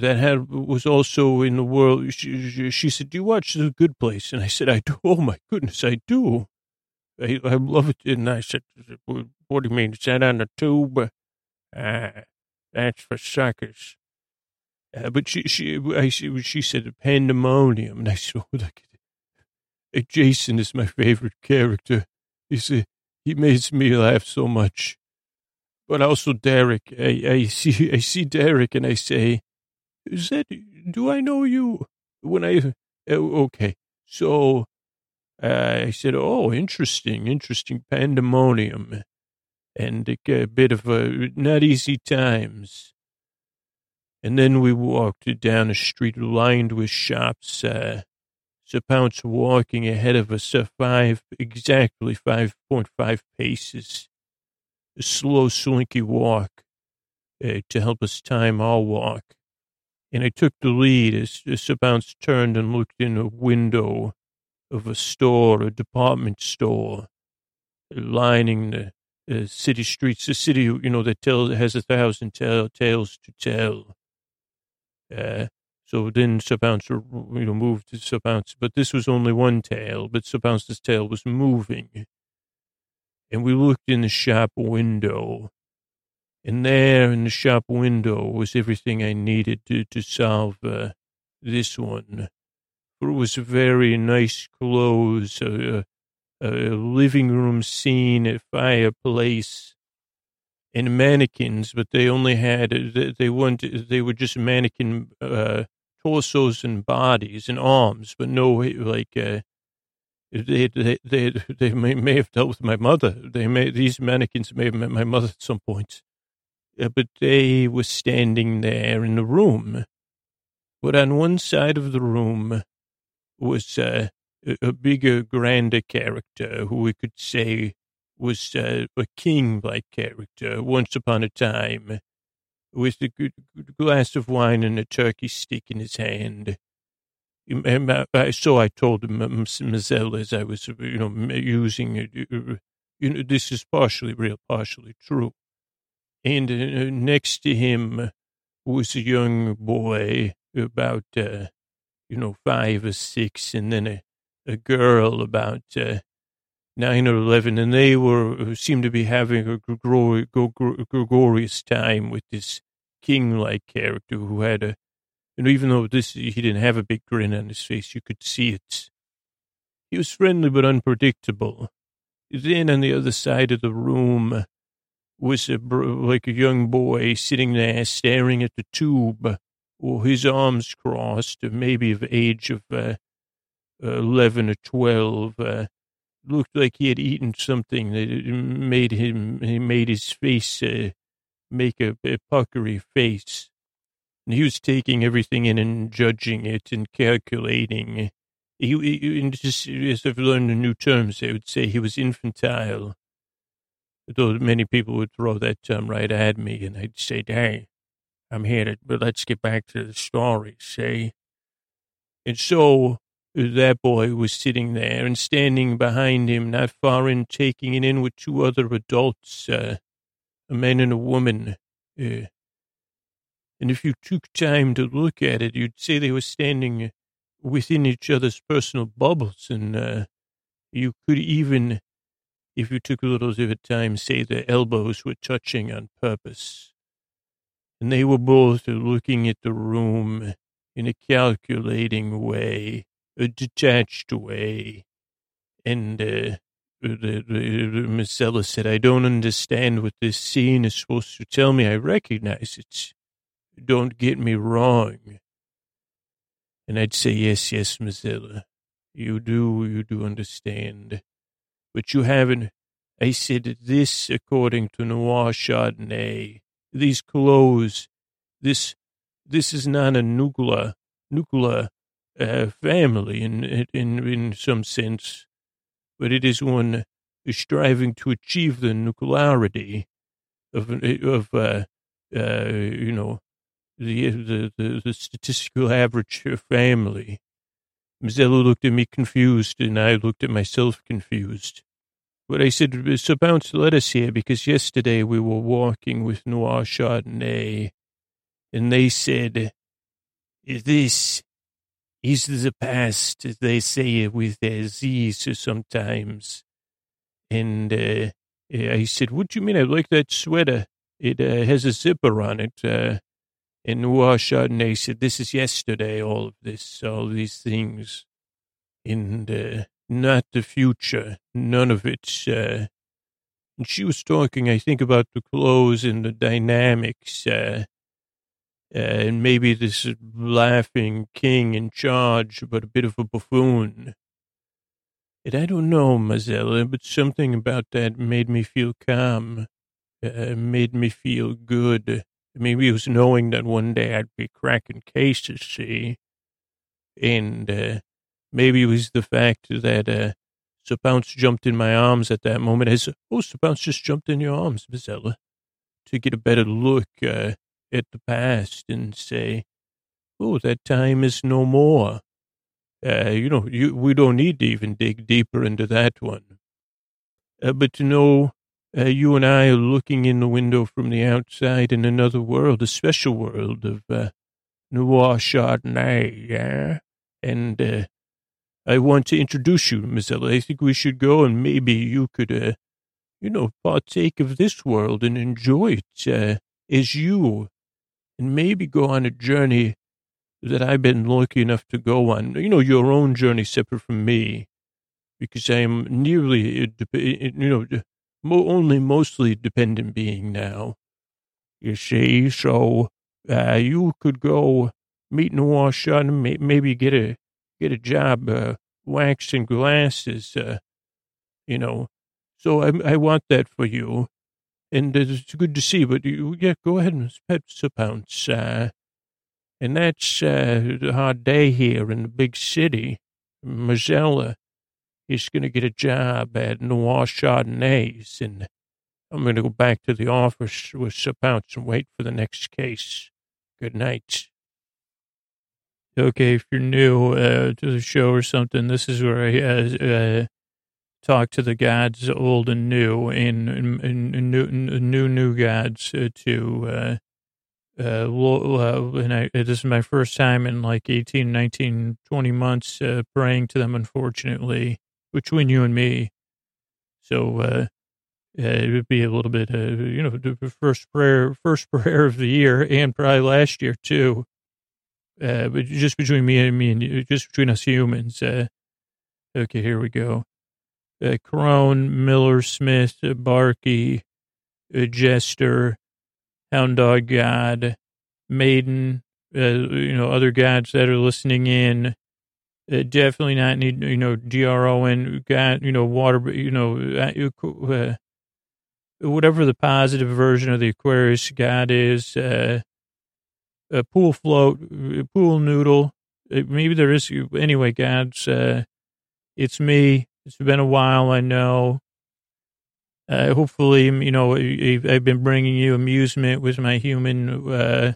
that had was also in the world. She, she, said, do you watch The Good Place? And I said, I do. Oh, my goodness, I do. I, I love it. And I said, what do you mean? Is that on the tube? Ah, that's for suckers. Uh, but she, she, I, she, she said pandemonium, and I said, oh, look at it. Jason is my favorite character. He he makes me laugh so much. But also Derek, I, I see, I see Derek, and I say, that? Do I know you? When I, oh, okay, so uh, I said, oh, interesting, interesting pandemonium, and a, a bit of a not easy times. And then we walked down a street lined with shops. Uh, Sir Pounce walking ahead of us, uh, five, exactly 5.5 paces. A slow, slinky walk uh, to help us time our walk. And I took the lead as, as Pounce turned and looked in a window of a store, a department store, lining the, the city streets, the city, you know, that tells, has a thousand tell, tales to tell. Uh, so then Pounce, you know, moved to Pounce, but this was only one tail, but Sir Pounce's tail was moving. And we looked in the shop window, and there in the shop window was everything I needed to, to solve uh, this one. For it was a very nice clothes, a, a living room scene, a fireplace, and mannequins, but they only had they weren't they were just mannequin uh, torsos and bodies and arms, but no like uh, they they they they may, may have dealt with my mother. They may these mannequins may have met my mother at some point, uh, but they were standing there in the room. But on one side of the room was uh, a, bigger, grander character who we could say was uh, a king-like character once upon a time with a good, good glass of wine and a turkey stick in his hand. So I told him, as I was, you know, using it, you know, this is partially real, partially true. And uh, next to him was a young boy, about, uh, you know, five or six, and then a, a girl about uh, nine or eleven, and they were uh, seemed to be having a gregorious time with this king-like character who had a, know, even though this he didn't have a big grin on his face, you could see it. He was friendly but unpredictable. Then on the other side of the room was a, like a young boy sitting there staring at the tube, or his arms crossed, maybe of age of uh, 11 or 12. Uh, looked like he had eaten something that made him, he made his face uh, make a, a puckery face. And he was taking everything in and judging it and calculating. He, he just, as I've learned the new terms, I would say he was infantile. Though many people would throw that term right at me, and I'd say, "Hey, I'm here to, but let's get back to the story, say." And so that boy was sitting there and standing behind him, not far in, taking it in with two other adults, uh, a man and a woman. Uh, and if you took time to look at it, you'd say they were standing within each other's personal bubbles. And uh, you could even, if you took a little bit of time, say their elbows were touching on purpose. And they were both looking at the room in a calculating way, a detached way. And uh, the, the, Miss Ellis said, I don't understand what this scene is supposed to tell me. I recognize it. Don't get me wrong. And I'd say, yes, yes, Ella. You do, you do understand. But you haven't. I said this according to Noir Chardonnay. These clothes, this, this is not a nuclear, nuclear uh, family in, in, in some sense, but it is one striving to achieve the nuclearity of, of, uh, uh, you know, the, the, the, the statistical average family. Myrcella looked at me confused, and I looked at myself confused. But I said, so bounce, let us here, because yesterday we were walking with Noir Chardonnay, and they said, this is the past, they say with their Z's sometimes. And uh, I said, what do you mean? I like that sweater. It uh, has a zipper on it. Uh, and Noir Chardonnay said, This is yesterday, all of this, all these things. And uh, not the future, none of it. Uh, and she was talking, I think, about the clothes and the dynamics, uh, uh, and maybe this laughing king in charge, but a bit of a buffoon. And I don't know, Myrcella, but something about that made me feel calm, uh, made me feel good. Maybe it was knowing that one day I'd be cracking cases, see? And uh, maybe it was the fact that uh, Sir Pounce jumped in my arms at that moment. As, oh, Sir Pounce just jumped in your arms, Miss Ella, to get a better look uh, at the past and say, oh, that time is no more. Uh, you know, you, we don't need to even dig deeper into that one. Uh, but to know uh, you and I are looking in the window from the outside in another world, a special world of uh, Noir Chardonnay, yeah? And uh, I want to introduce you, Miss Ella. I think we should go and maybe you could, uh, you know, partake of this world and enjoy it uh, as you, and maybe go on a journey that I've been lucky enough to go on. You know, your own journey separate from me, because I am nearly, uh, you know, only mostly dependent being now. You see, so uh, you could go meet Noir Shun, may- maybe get a get a job uh, waxing glasses, uh, you know. So I, I want that for you, and it's good to see. But you, yeah, go ahead and pet pounce. Uh, and that's uh, hard day here in the big city. Myrcella he's going to get a job at Noir Chardonnays, and I'm going to go back to the office with Sir Pounce and wait for the next case. Good night. Okay, if you're new uh, to the show or something, this is where I uh, uh, talk to the gods, old and new, and, and, and new, new, new gods uh, to. Uh, uh, and I, this is my first time in like 18, 19, 20 months praying to them, unfortunately between you and me. So uh, it would be a little bit, uh, you know, the first prayer, first prayer of the year, and probably last year too. Uh, but just between me and me and you, just between us humans. Uh, okay, here we go. Uh, Crone, Miller, Smith, Barky, uh, Jester, Hound Dog God, Maiden, uh, you know, other gods that are listening in. Uh, definitely not need, you know, G-R-O-N, God, you know, water, you know, uh, uh, whatever the positive version of the Aquarius God is, uh, a pool float, a pool noodle. Maybe there is, anyway, gods, uh, it's me. It's been a while, I know. Uh, hopefully, you know, I've been bringing you amusement with my human, uh,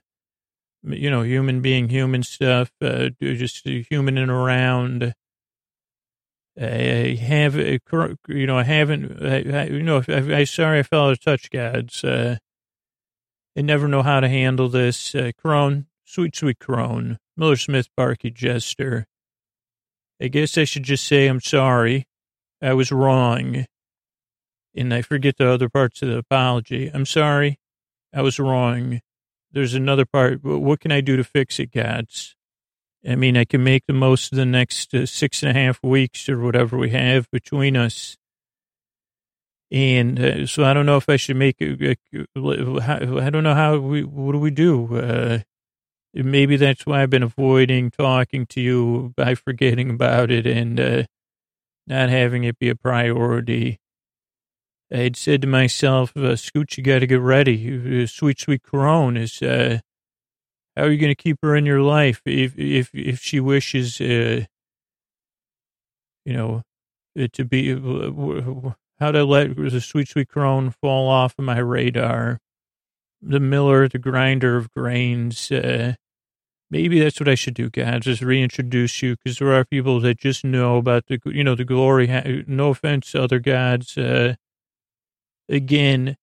you know, human being human stuff, uh, just human and around. I have, you know, I haven't, I, you know, I, I sorry I fell out of touch, gods. Uh, I never know how to handle this. Uh, Crone, sweet, sweet Crone, Miller Smith, Barky Jester. I guess I should just say I'm sorry. I was wrong. And I forget the other parts of the apology. I'm sorry. I was wrong. There's another part. What can I do to fix it, gods? I mean, I can make the most of the next uh, six and a half weeks or whatever we have between us. And uh, so I don't know if I should make it. I don't know how we, what do we do? Uh, maybe that's why I've been avoiding talking to you by forgetting about it and uh, not having it be a priority. I'd said to myself, uh, Scooch, you got to get ready. Uh, sweet, sweet Corone is, uh, how are you going to keep her in your life if, if, if she wishes, uh, you know, to be, uh, how to let the sweet, sweet Corone fall off of my radar? The miller, the grinder of grains, uh, maybe that's what I should do, guys. Just reintroduce you because there are people that just know about the, you know, the glory. No offense, other gods. Uh, again,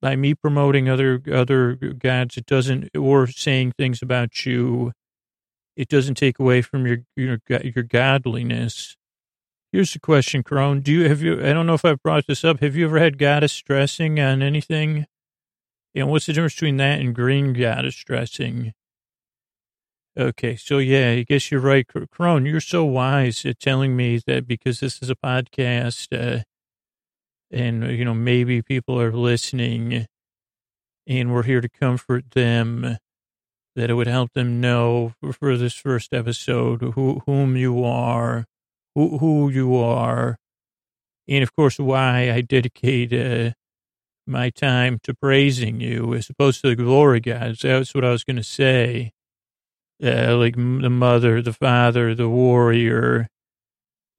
by me promoting other other gods, it doesn't or saying things about you, it doesn't take away from your your your godliness. Here's the question, Crone. Do you have you? I don't know if I've brought this up. Have you ever had goddess dressing on anything? And what's the difference between that and green goddess dressing? Okay, so yeah, I guess you're right, Crone. You're so wise at telling me that because this is a podcast. Uh, and you know maybe people are listening and we're here to comfort them that it would help them know for this first episode who whom you are who you are. And of course why i dedicate uh, my time to praising you as opposed to the glory gods. That's what i was going to say. Uh, like the mother the father the warrior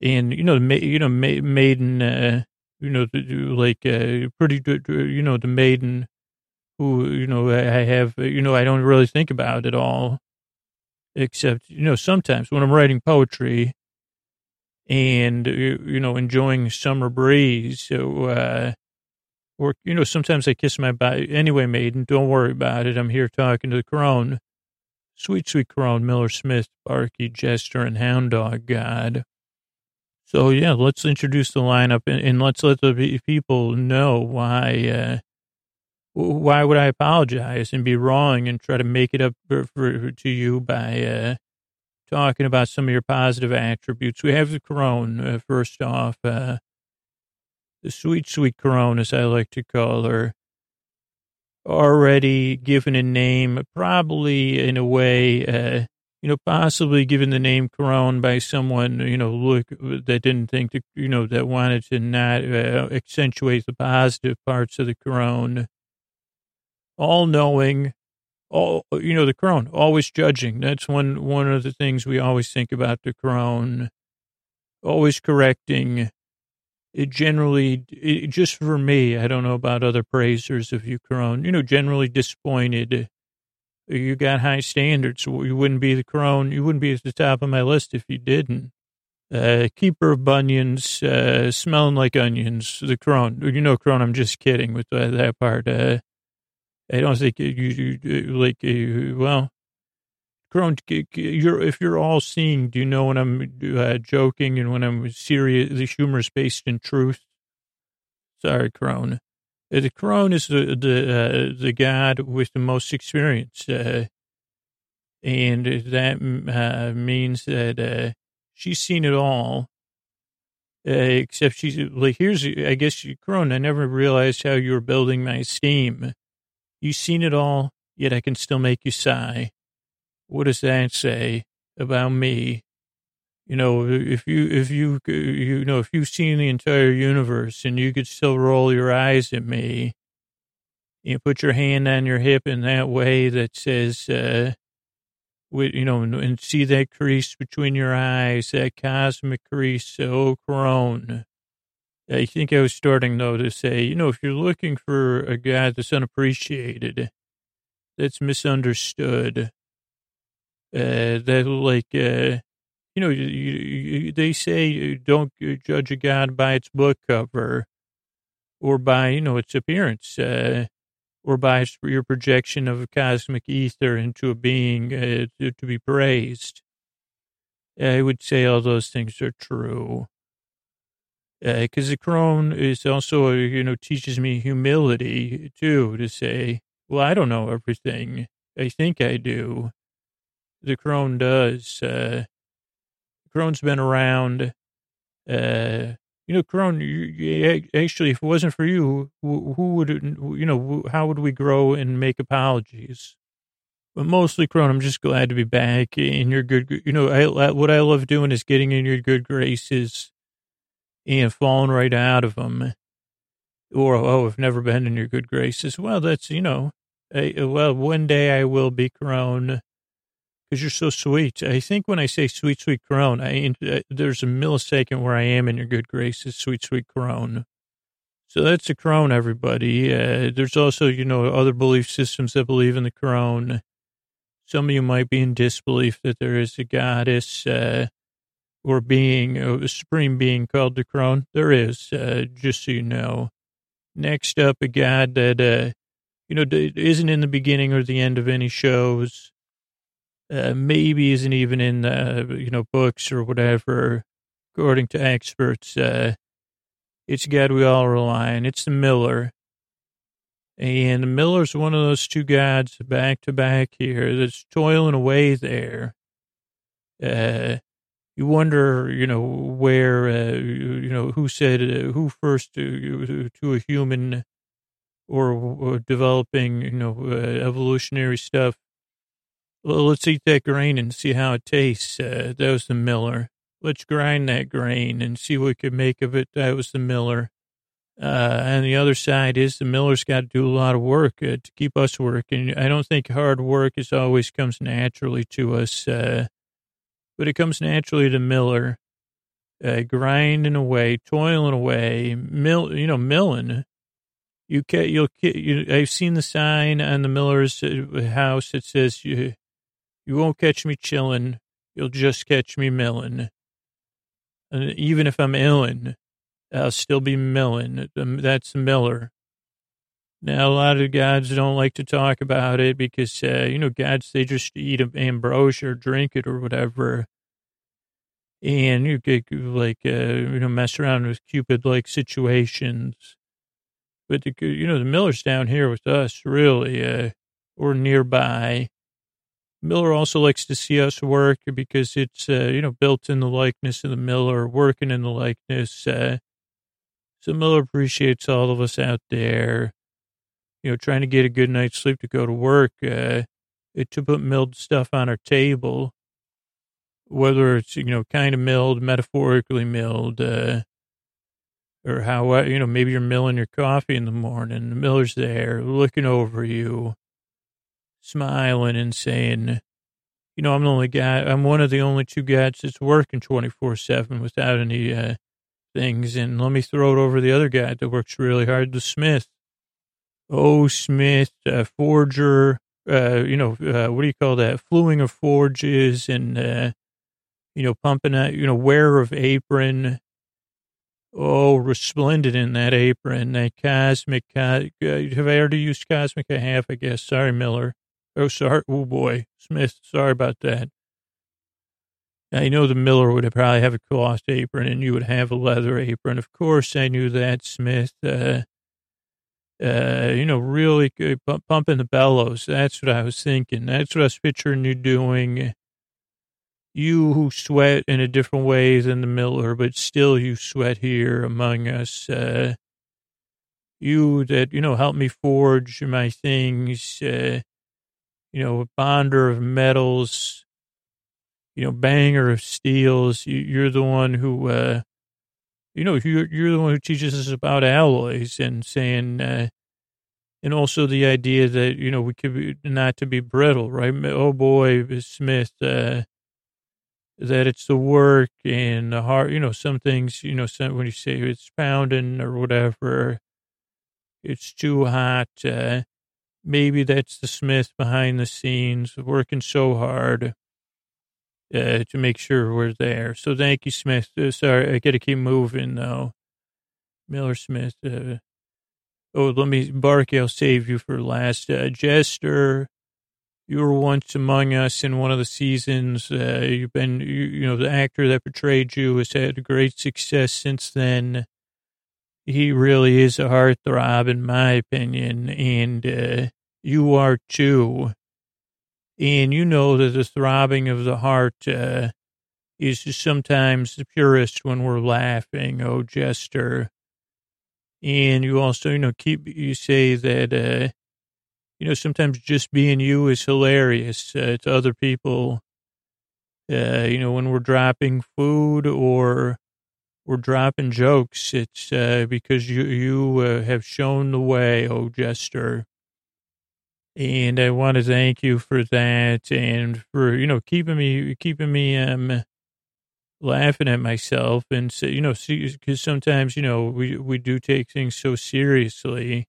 and you know you know maiden uh, you know, like uh, pretty you know, the maiden who, you know, I have, you know, I don't really think about at all, except, you know, sometimes when I'm writing poetry and, you know, enjoying summer breeze. So, uh, or, you know, sometimes I kiss my body. Anyway, maiden, don't worry about it. I'm here talking to the crone. Sweet, sweet crone, Miller Smith, Barky, Jester, and Hound Dog God. So yeah, let's introduce the lineup and, and let's let the people know why. Uh, why would I apologize and be wrong and try to make it up for, for to you by uh, talking about some of your positive attributes? We have the Corone uh, first off, uh, the sweet, sweet Corone, as I like to call her, already given a name, probably in a way uh, you know, possibly given the name Corone by someone, you know, look that didn't think, to, you know, that wanted to not uh, accentuate the positive parts of the Corone. All knowing, all you know, the Corone always judging. That's one one of the things we always think about the Corone. Always correcting. It generally, it, just for me, I don't know about other praisers of you, Corone. You know, generally disappointed you got high standards. You wouldn't be the crone. You wouldn't be at the top of my list if you didn't. Uh, keeper of bunions, uh, smelling like onions. The crone. You know, crone. I'm just kidding with that part. Uh, I don't think you, you like. Uh, well, crone. You're if you're all seeing. Do you know when I'm uh, joking and when I'm serious? The humor is based in truth. Sorry, crone. Uh, the crone is the the, uh, the god with the most experience, uh, and that uh, means that uh, she's seen it all. Uh, except she's like, here's, I guess, you, Crone, I never realized how you were building my esteem. You've seen it all, yet I can still make you sigh. What does that say about me? You know, if you, if you, you know, if you've seen the entire universe and you could still roll your eyes at me, you put your hand on your hip in that way that says, uh, you know, and, and, see that crease between your eyes, that cosmic crease, oh, crone. I think I was starting, though, to say, you know, if you're looking for a God that's unappreciated, that's misunderstood, uh, that, like, uh, you know, you, you, they say don't judge a God by its book cover or by, you know, its appearance. Uh, or by your projection of a cosmic ether into a being uh, to, to, be praised. I would say all those things are true. Because uh, the crone is also, you know, teaches me humility too, to say, well, I don't know everything. I think I do. The crone does. Uh, crone's been around. Uh, you know, Crone, actually, if it wasn't for you, who, who would, you know, how would we grow and make apologies? But mostly, Crone, I'm just glad to be back in your good, you know, I, what I love doing is getting in your good graces and falling right out of them. Or, oh, I've never been in your good graces. Well, that's, you know, I, well, one day I will be Crone because you're so sweet. I think when I say sweet, sweet crone, I, uh, there's a millisecond where I am in your good graces, sweet, sweet crone. So that's the crone, everybody. Uh, there's also, you know, other belief systems that believe in the crone. Some of you might be in disbelief that there is a goddess uh, or being, a supreme being called the crone. There is, uh, just so you know. Next up, a god that, uh, you know, isn't in the beginning or the end of any shows uh, maybe isn't even in uh, you know books or whatever, according to experts. Uh, it's God we all rely on. It's the Miller, and the Miller's one of those two gods back to back here that's toiling away there. Uh, you wonder, you know, where, uh, you know, who said, uh, who first to, to a human or, or developing, you know, uh, evolutionary stuff well, let's eat that grain and see how it tastes. Uh, that was the miller. Let's grind that grain and see what we can make of it. That was the miller. Uh, and the other side is the miller's got to do a lot of work uh, to keep us working. I don't think hard work is always comes naturally to us, uh, but it comes naturally to miller, uh, grinding away, toiling away, mill, you know, milling. You can, you'll, you, I've seen the sign on the miller's uh, house that says you, you won't catch me chilling. You'll just catch me milling. And even if I'm illin', I'll still be milling. That's Miller. Now, a lot of gods don't like to talk about it because, uh, you know, gods, they just eat ambrosia or drink it or whatever. And you get, like, uh, you know, mess around with Cupid like situations. But, the, you know, the Miller's down here with us, really, uh, or nearby. Miller also likes to see us work because it's, uh, you know, built in the likeness of the Miller, working in the likeness. Uh, so Miller appreciates all of us out there, you know, trying to get a good night's sleep to go to work, uh, to put milled stuff on our table, whether it's, you know, kind of milled, metaphorically milled, uh, or how, uh, you know, maybe you're milling your coffee in the morning. The miller's there looking over you smiling and saying, you know, I'm the only guy, I'm one of the only two guys that's working 24 7 without any uh, things. And let me throw it over the other guy that works really hard, the Smith. Oh, Smith, uh, forger, uh, you know, uh, what do you call that? Fluing of forges and, uh, you know, pumping out, you know, wear of apron. Oh, resplendent in that apron, that cosmic. Uh, have I already used cosmic? I have, I guess. Sorry, Miller. Oh, sorry. Oh, boy. Smith, sorry about that. I know the miller would probably have a cloth apron and you would have a leather apron. Of course, I knew that, Smith. Uh, uh, you know, really good, pumping the bellows. That's what I was thinking. That's what I was picturing you doing. you who sweat in a different way than the miller, but still you sweat here among us. Uh, you that, you know, help me forge my things, uh, you know, a bonder of metals, you know, banger of steels. You, are the one who, uh, you know, you're, you're the one who teaches us about alloys and saying, uh, and also the idea that, you know, we could be not to be brittle, right? Oh boy, Smith, uh, that it's the work and the heart, you know, some things, you know, some, when you say it's pounding or whatever, it's too hot. Uh, maybe that's the Smith behind the scenes working so hard uh, to make sure we're there. So thank you, Smith. Uh, sorry, I got to keep moving though. Miller Smith. Uh, oh, let me, Barky, I'll save you for last. Uh, Jester, you were once among us in one of the seasons. Uh, you've been, you, you know, the actor that portrayed you has had great success since then he really is a heartthrob, in my opinion, and uh, you are too. And you know that the throbbing of the heart uh, is sometimes the purest when we're laughing, oh jester. And you also, you know, keep you say that, uh, you know, sometimes just being you is hilarious uh, to other people. Uh, you know, when we're dropping food or we're dropping jokes. It's uh, because you you uh, have shown the way, oh jester. And I want to thank you for that, and for you know keeping me keeping me um laughing at myself, and so, you know because sometimes you know we we do take things so seriously,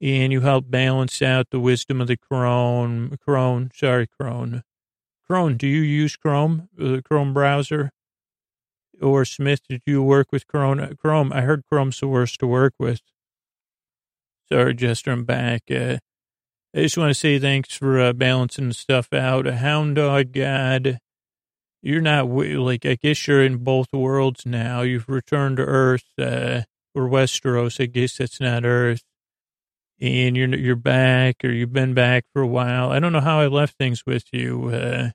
and you help balance out the wisdom of the Chrome Chrome. Sorry, Chrome. Chrome. Do you use Chrome the Chrome browser? or Smith, did you work with Chrome? Chrome, I heard Chrome's the worst to work with. Sorry, Jester, I'm back. Uh, I just want to say thanks for uh, balancing stuff out. A hound dog god. You're not like I guess you're in both worlds now. You've returned to Earth uh, or Westeros. I guess that's not Earth, and you're you're back or you've been back for a while. I don't know how I left things with you, uh,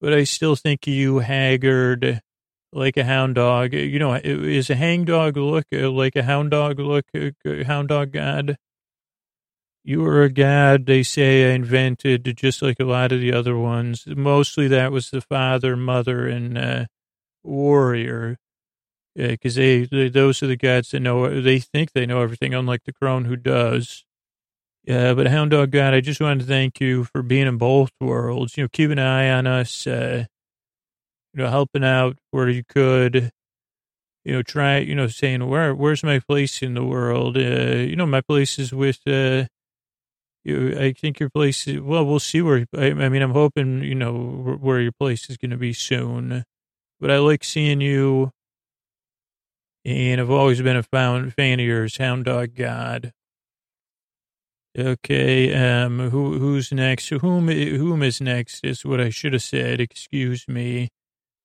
but I still think you haggard like a hound dog. You know, is a hang dog look uh, like a hound dog look, uh, hound dog god? You were a god, they say, I invented, just like a lot of the other ones. Mostly that was the father, mother, and uh, warrior. Because they, they, those are the gods that know, they think they know everything, unlike the crone who does. Yeah, but Hound Dog God, I just wanted to thank you for being in both worlds. You know, keep an eye on us. Uh, you know, helping out where you could, you know, try, you know, saying, where, where's my place in the world? Uh, you know, my place is with, uh, you, I think your place is, well, we'll see where, I, I mean, I'm hoping, you know, where your place is going to be soon, but I like seeing you. And I've always been a fan, fan of yours, Hound Dog God. Okay, um, who who's next? Whom whom is next is what I should have said. Excuse me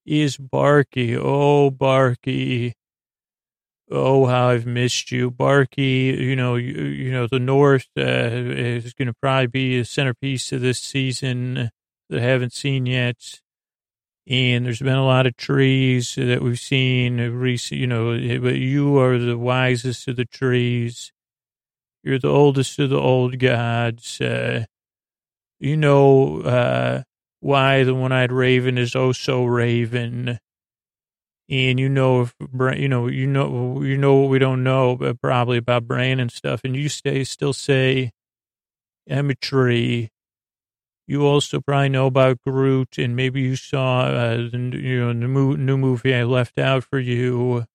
is Barky. Oh, Barky. Oh, how I've missed you, Barky. You know, you, you know, the North uh, is going to probably be a centerpiece of this season that I haven't seen yet. And there's been a lot of trees that we've seen recent, you know, but you are the wisest of the trees. You're the oldest of the old gods. Uh, you know, uh, why the one-eyed raven is oh so raven and you know if you know you know you know what we don't know but probably about Bran and stuff and you stay still say Emmetry. You also probably know about Groot, and maybe you saw uh, the you know the new movie I left out for you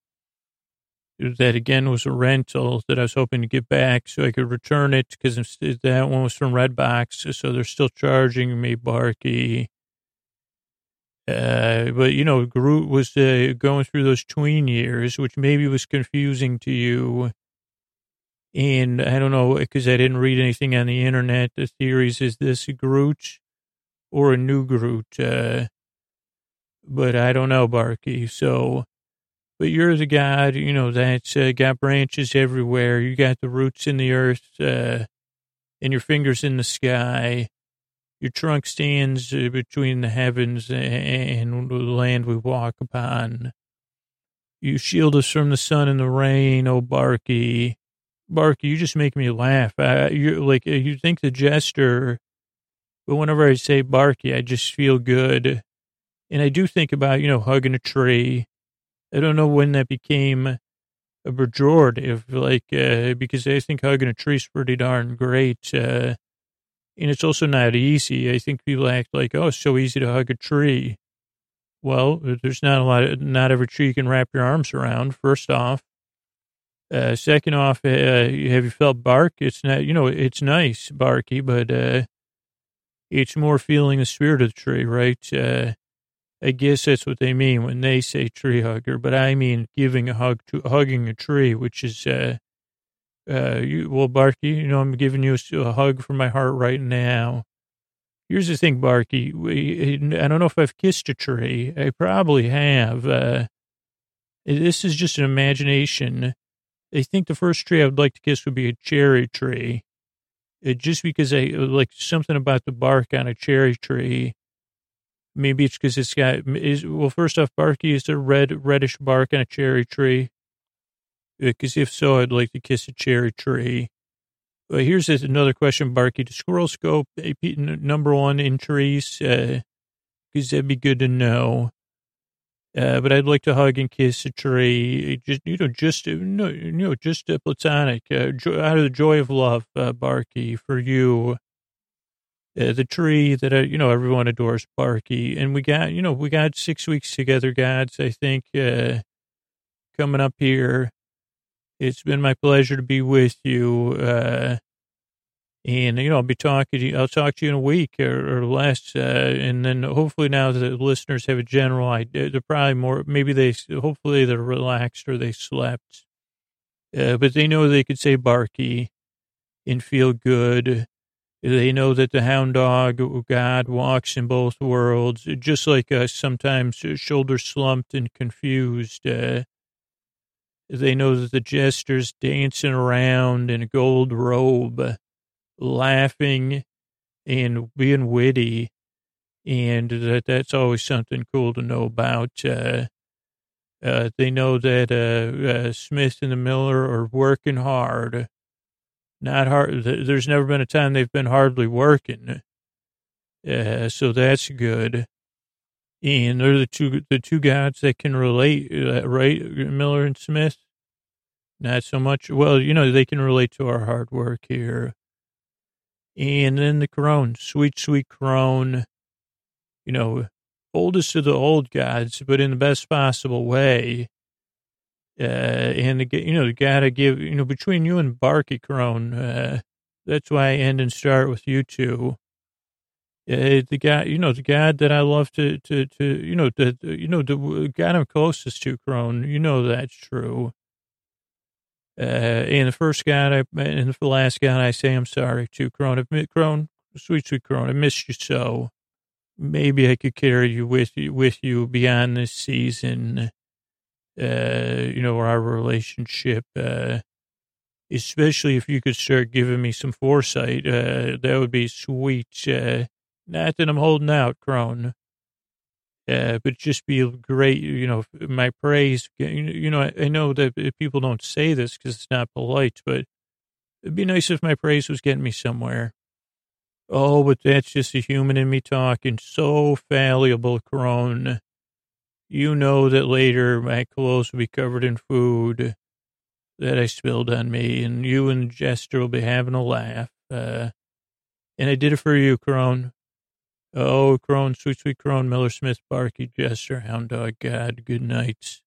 that again was a rental that I was hoping to get back so I could return it because that one was from Redbox, so they're still charging me, Barky. Uh, but you know, Groot was uh, going through those tween years, which maybe was confusing to you. And I don't know because I didn't read anything on the internet. The theories is this Groot or a new Groot, uh, but I don't know, Barky. So but you're the God, you know, that's uh, got branches everywhere. You got the roots in the earth, uh, and your fingers in the sky. Your trunk stands uh, between the heavens and the land we walk upon. You shield us from the sun and the rain, oh Barky. Barky, you just make me laugh. Uh, you like you think the jester, but whenever I say Barky, I just feel good, and I do think about you know hugging a tree. I don't know when that became a pejorative, like uh, because I think hugging a tree is pretty darn great. Uh, and it's also not easy. I think people act like, oh, it's so easy to hug a tree. Well, there's not a lot of, not every tree you can wrap your arms around, first off. Uh, second off, uh, have you felt bark? It's not, you know, it's nice, barky, but uh, it's more feeling the spirit of the tree, right? Uh, I guess that's what they mean when they say tree hugger, but I mean giving a hug to hugging a tree, which is uh, uh, you, well, Barky, you know, I'm giving you a, a, hug from my heart right now. Here's the thing, Barky. We, I don't know if I've kissed a tree. I probably have. Uh, this is just an imagination. I think the first tree I would like to kiss would be a cherry tree. It, just because I like something about the bark on a cherry tree. Maybe it's because it's got, is, well, first off, Barky is a red, reddish bark on a cherry tree. Because if so, I'd like to kiss a cherry tree. But here's another question, Barky. Does squirrel scope number one in trees? Because uh, that'd be good to know. Uh, but I'd like to hug and kiss a tree. Just you know, just no, you know, just a platonic, uh, out of the joy of love, uh, Barky, for you. Uh, the tree that uh, you know everyone adores, Barky, and we got you know we got six weeks together, gods. I think uh, coming up here. It's been my pleasure to be with you. Uh, and, you know, I'll be talking to you, I'll talk to you in a week or, or less. Uh, and then hopefully now the listeners have a general idea. They're probably more, maybe they, hopefully they're relaxed or they slept. Uh, but they know they could say Barky and feel good. They know that the hound dog, God, walks in both worlds, just like us, sometimes shoulder slumped and confused. Uh, they know that the jester's dancing around in a gold robe, laughing and being witty, and that that's always something cool to know about. Uh, uh, they know that uh, uh Smith and the Miller are working hard. Not hard. There's never been a time they've been hardly working. Uh, so that's good. And they're the two the two gods that can relate, uh, right? Miller and Smith. Not so much. Well, you know they can relate to our hard work here. And then the crone, sweet, sweet crone. You know, oldest of the old gods, but in the best possible way. Uh, and the, you know, gotta give, you know, between you and Barky Crone, uh, that's why I end and start with you two. Uh, the guy, you know, the God that I love to, to, to, you know, the, you know, the God I'm closest to, Crone, you know that's true. Uh, and the first God, I, and the last God, I say I'm sorry to, Crone. Crone, sweet, sweet Crone, I missed you so. Maybe I could carry you with you, with you beyond this season. Uh, you know, our relationship, uh, especially if you could start giving me some foresight, uh, that would be sweet. Uh, not that I'm holding out, Crone. Uh, but just be great, you know, my praise. You know, I, know that people don't say this because it's not polite, but it'd be nice if my praise was getting me somewhere. Oh, but that's just a human in me talking. So fallible, Crone. You know that later my clothes will be covered in food that I spilled on me, and you and Jester will be having a laugh. Uh, and I did it for you, Crone. Oh, Crone, sweet, sweet Crone, Miller Smith, Barky, Jester, Hound Dog, God, good nights.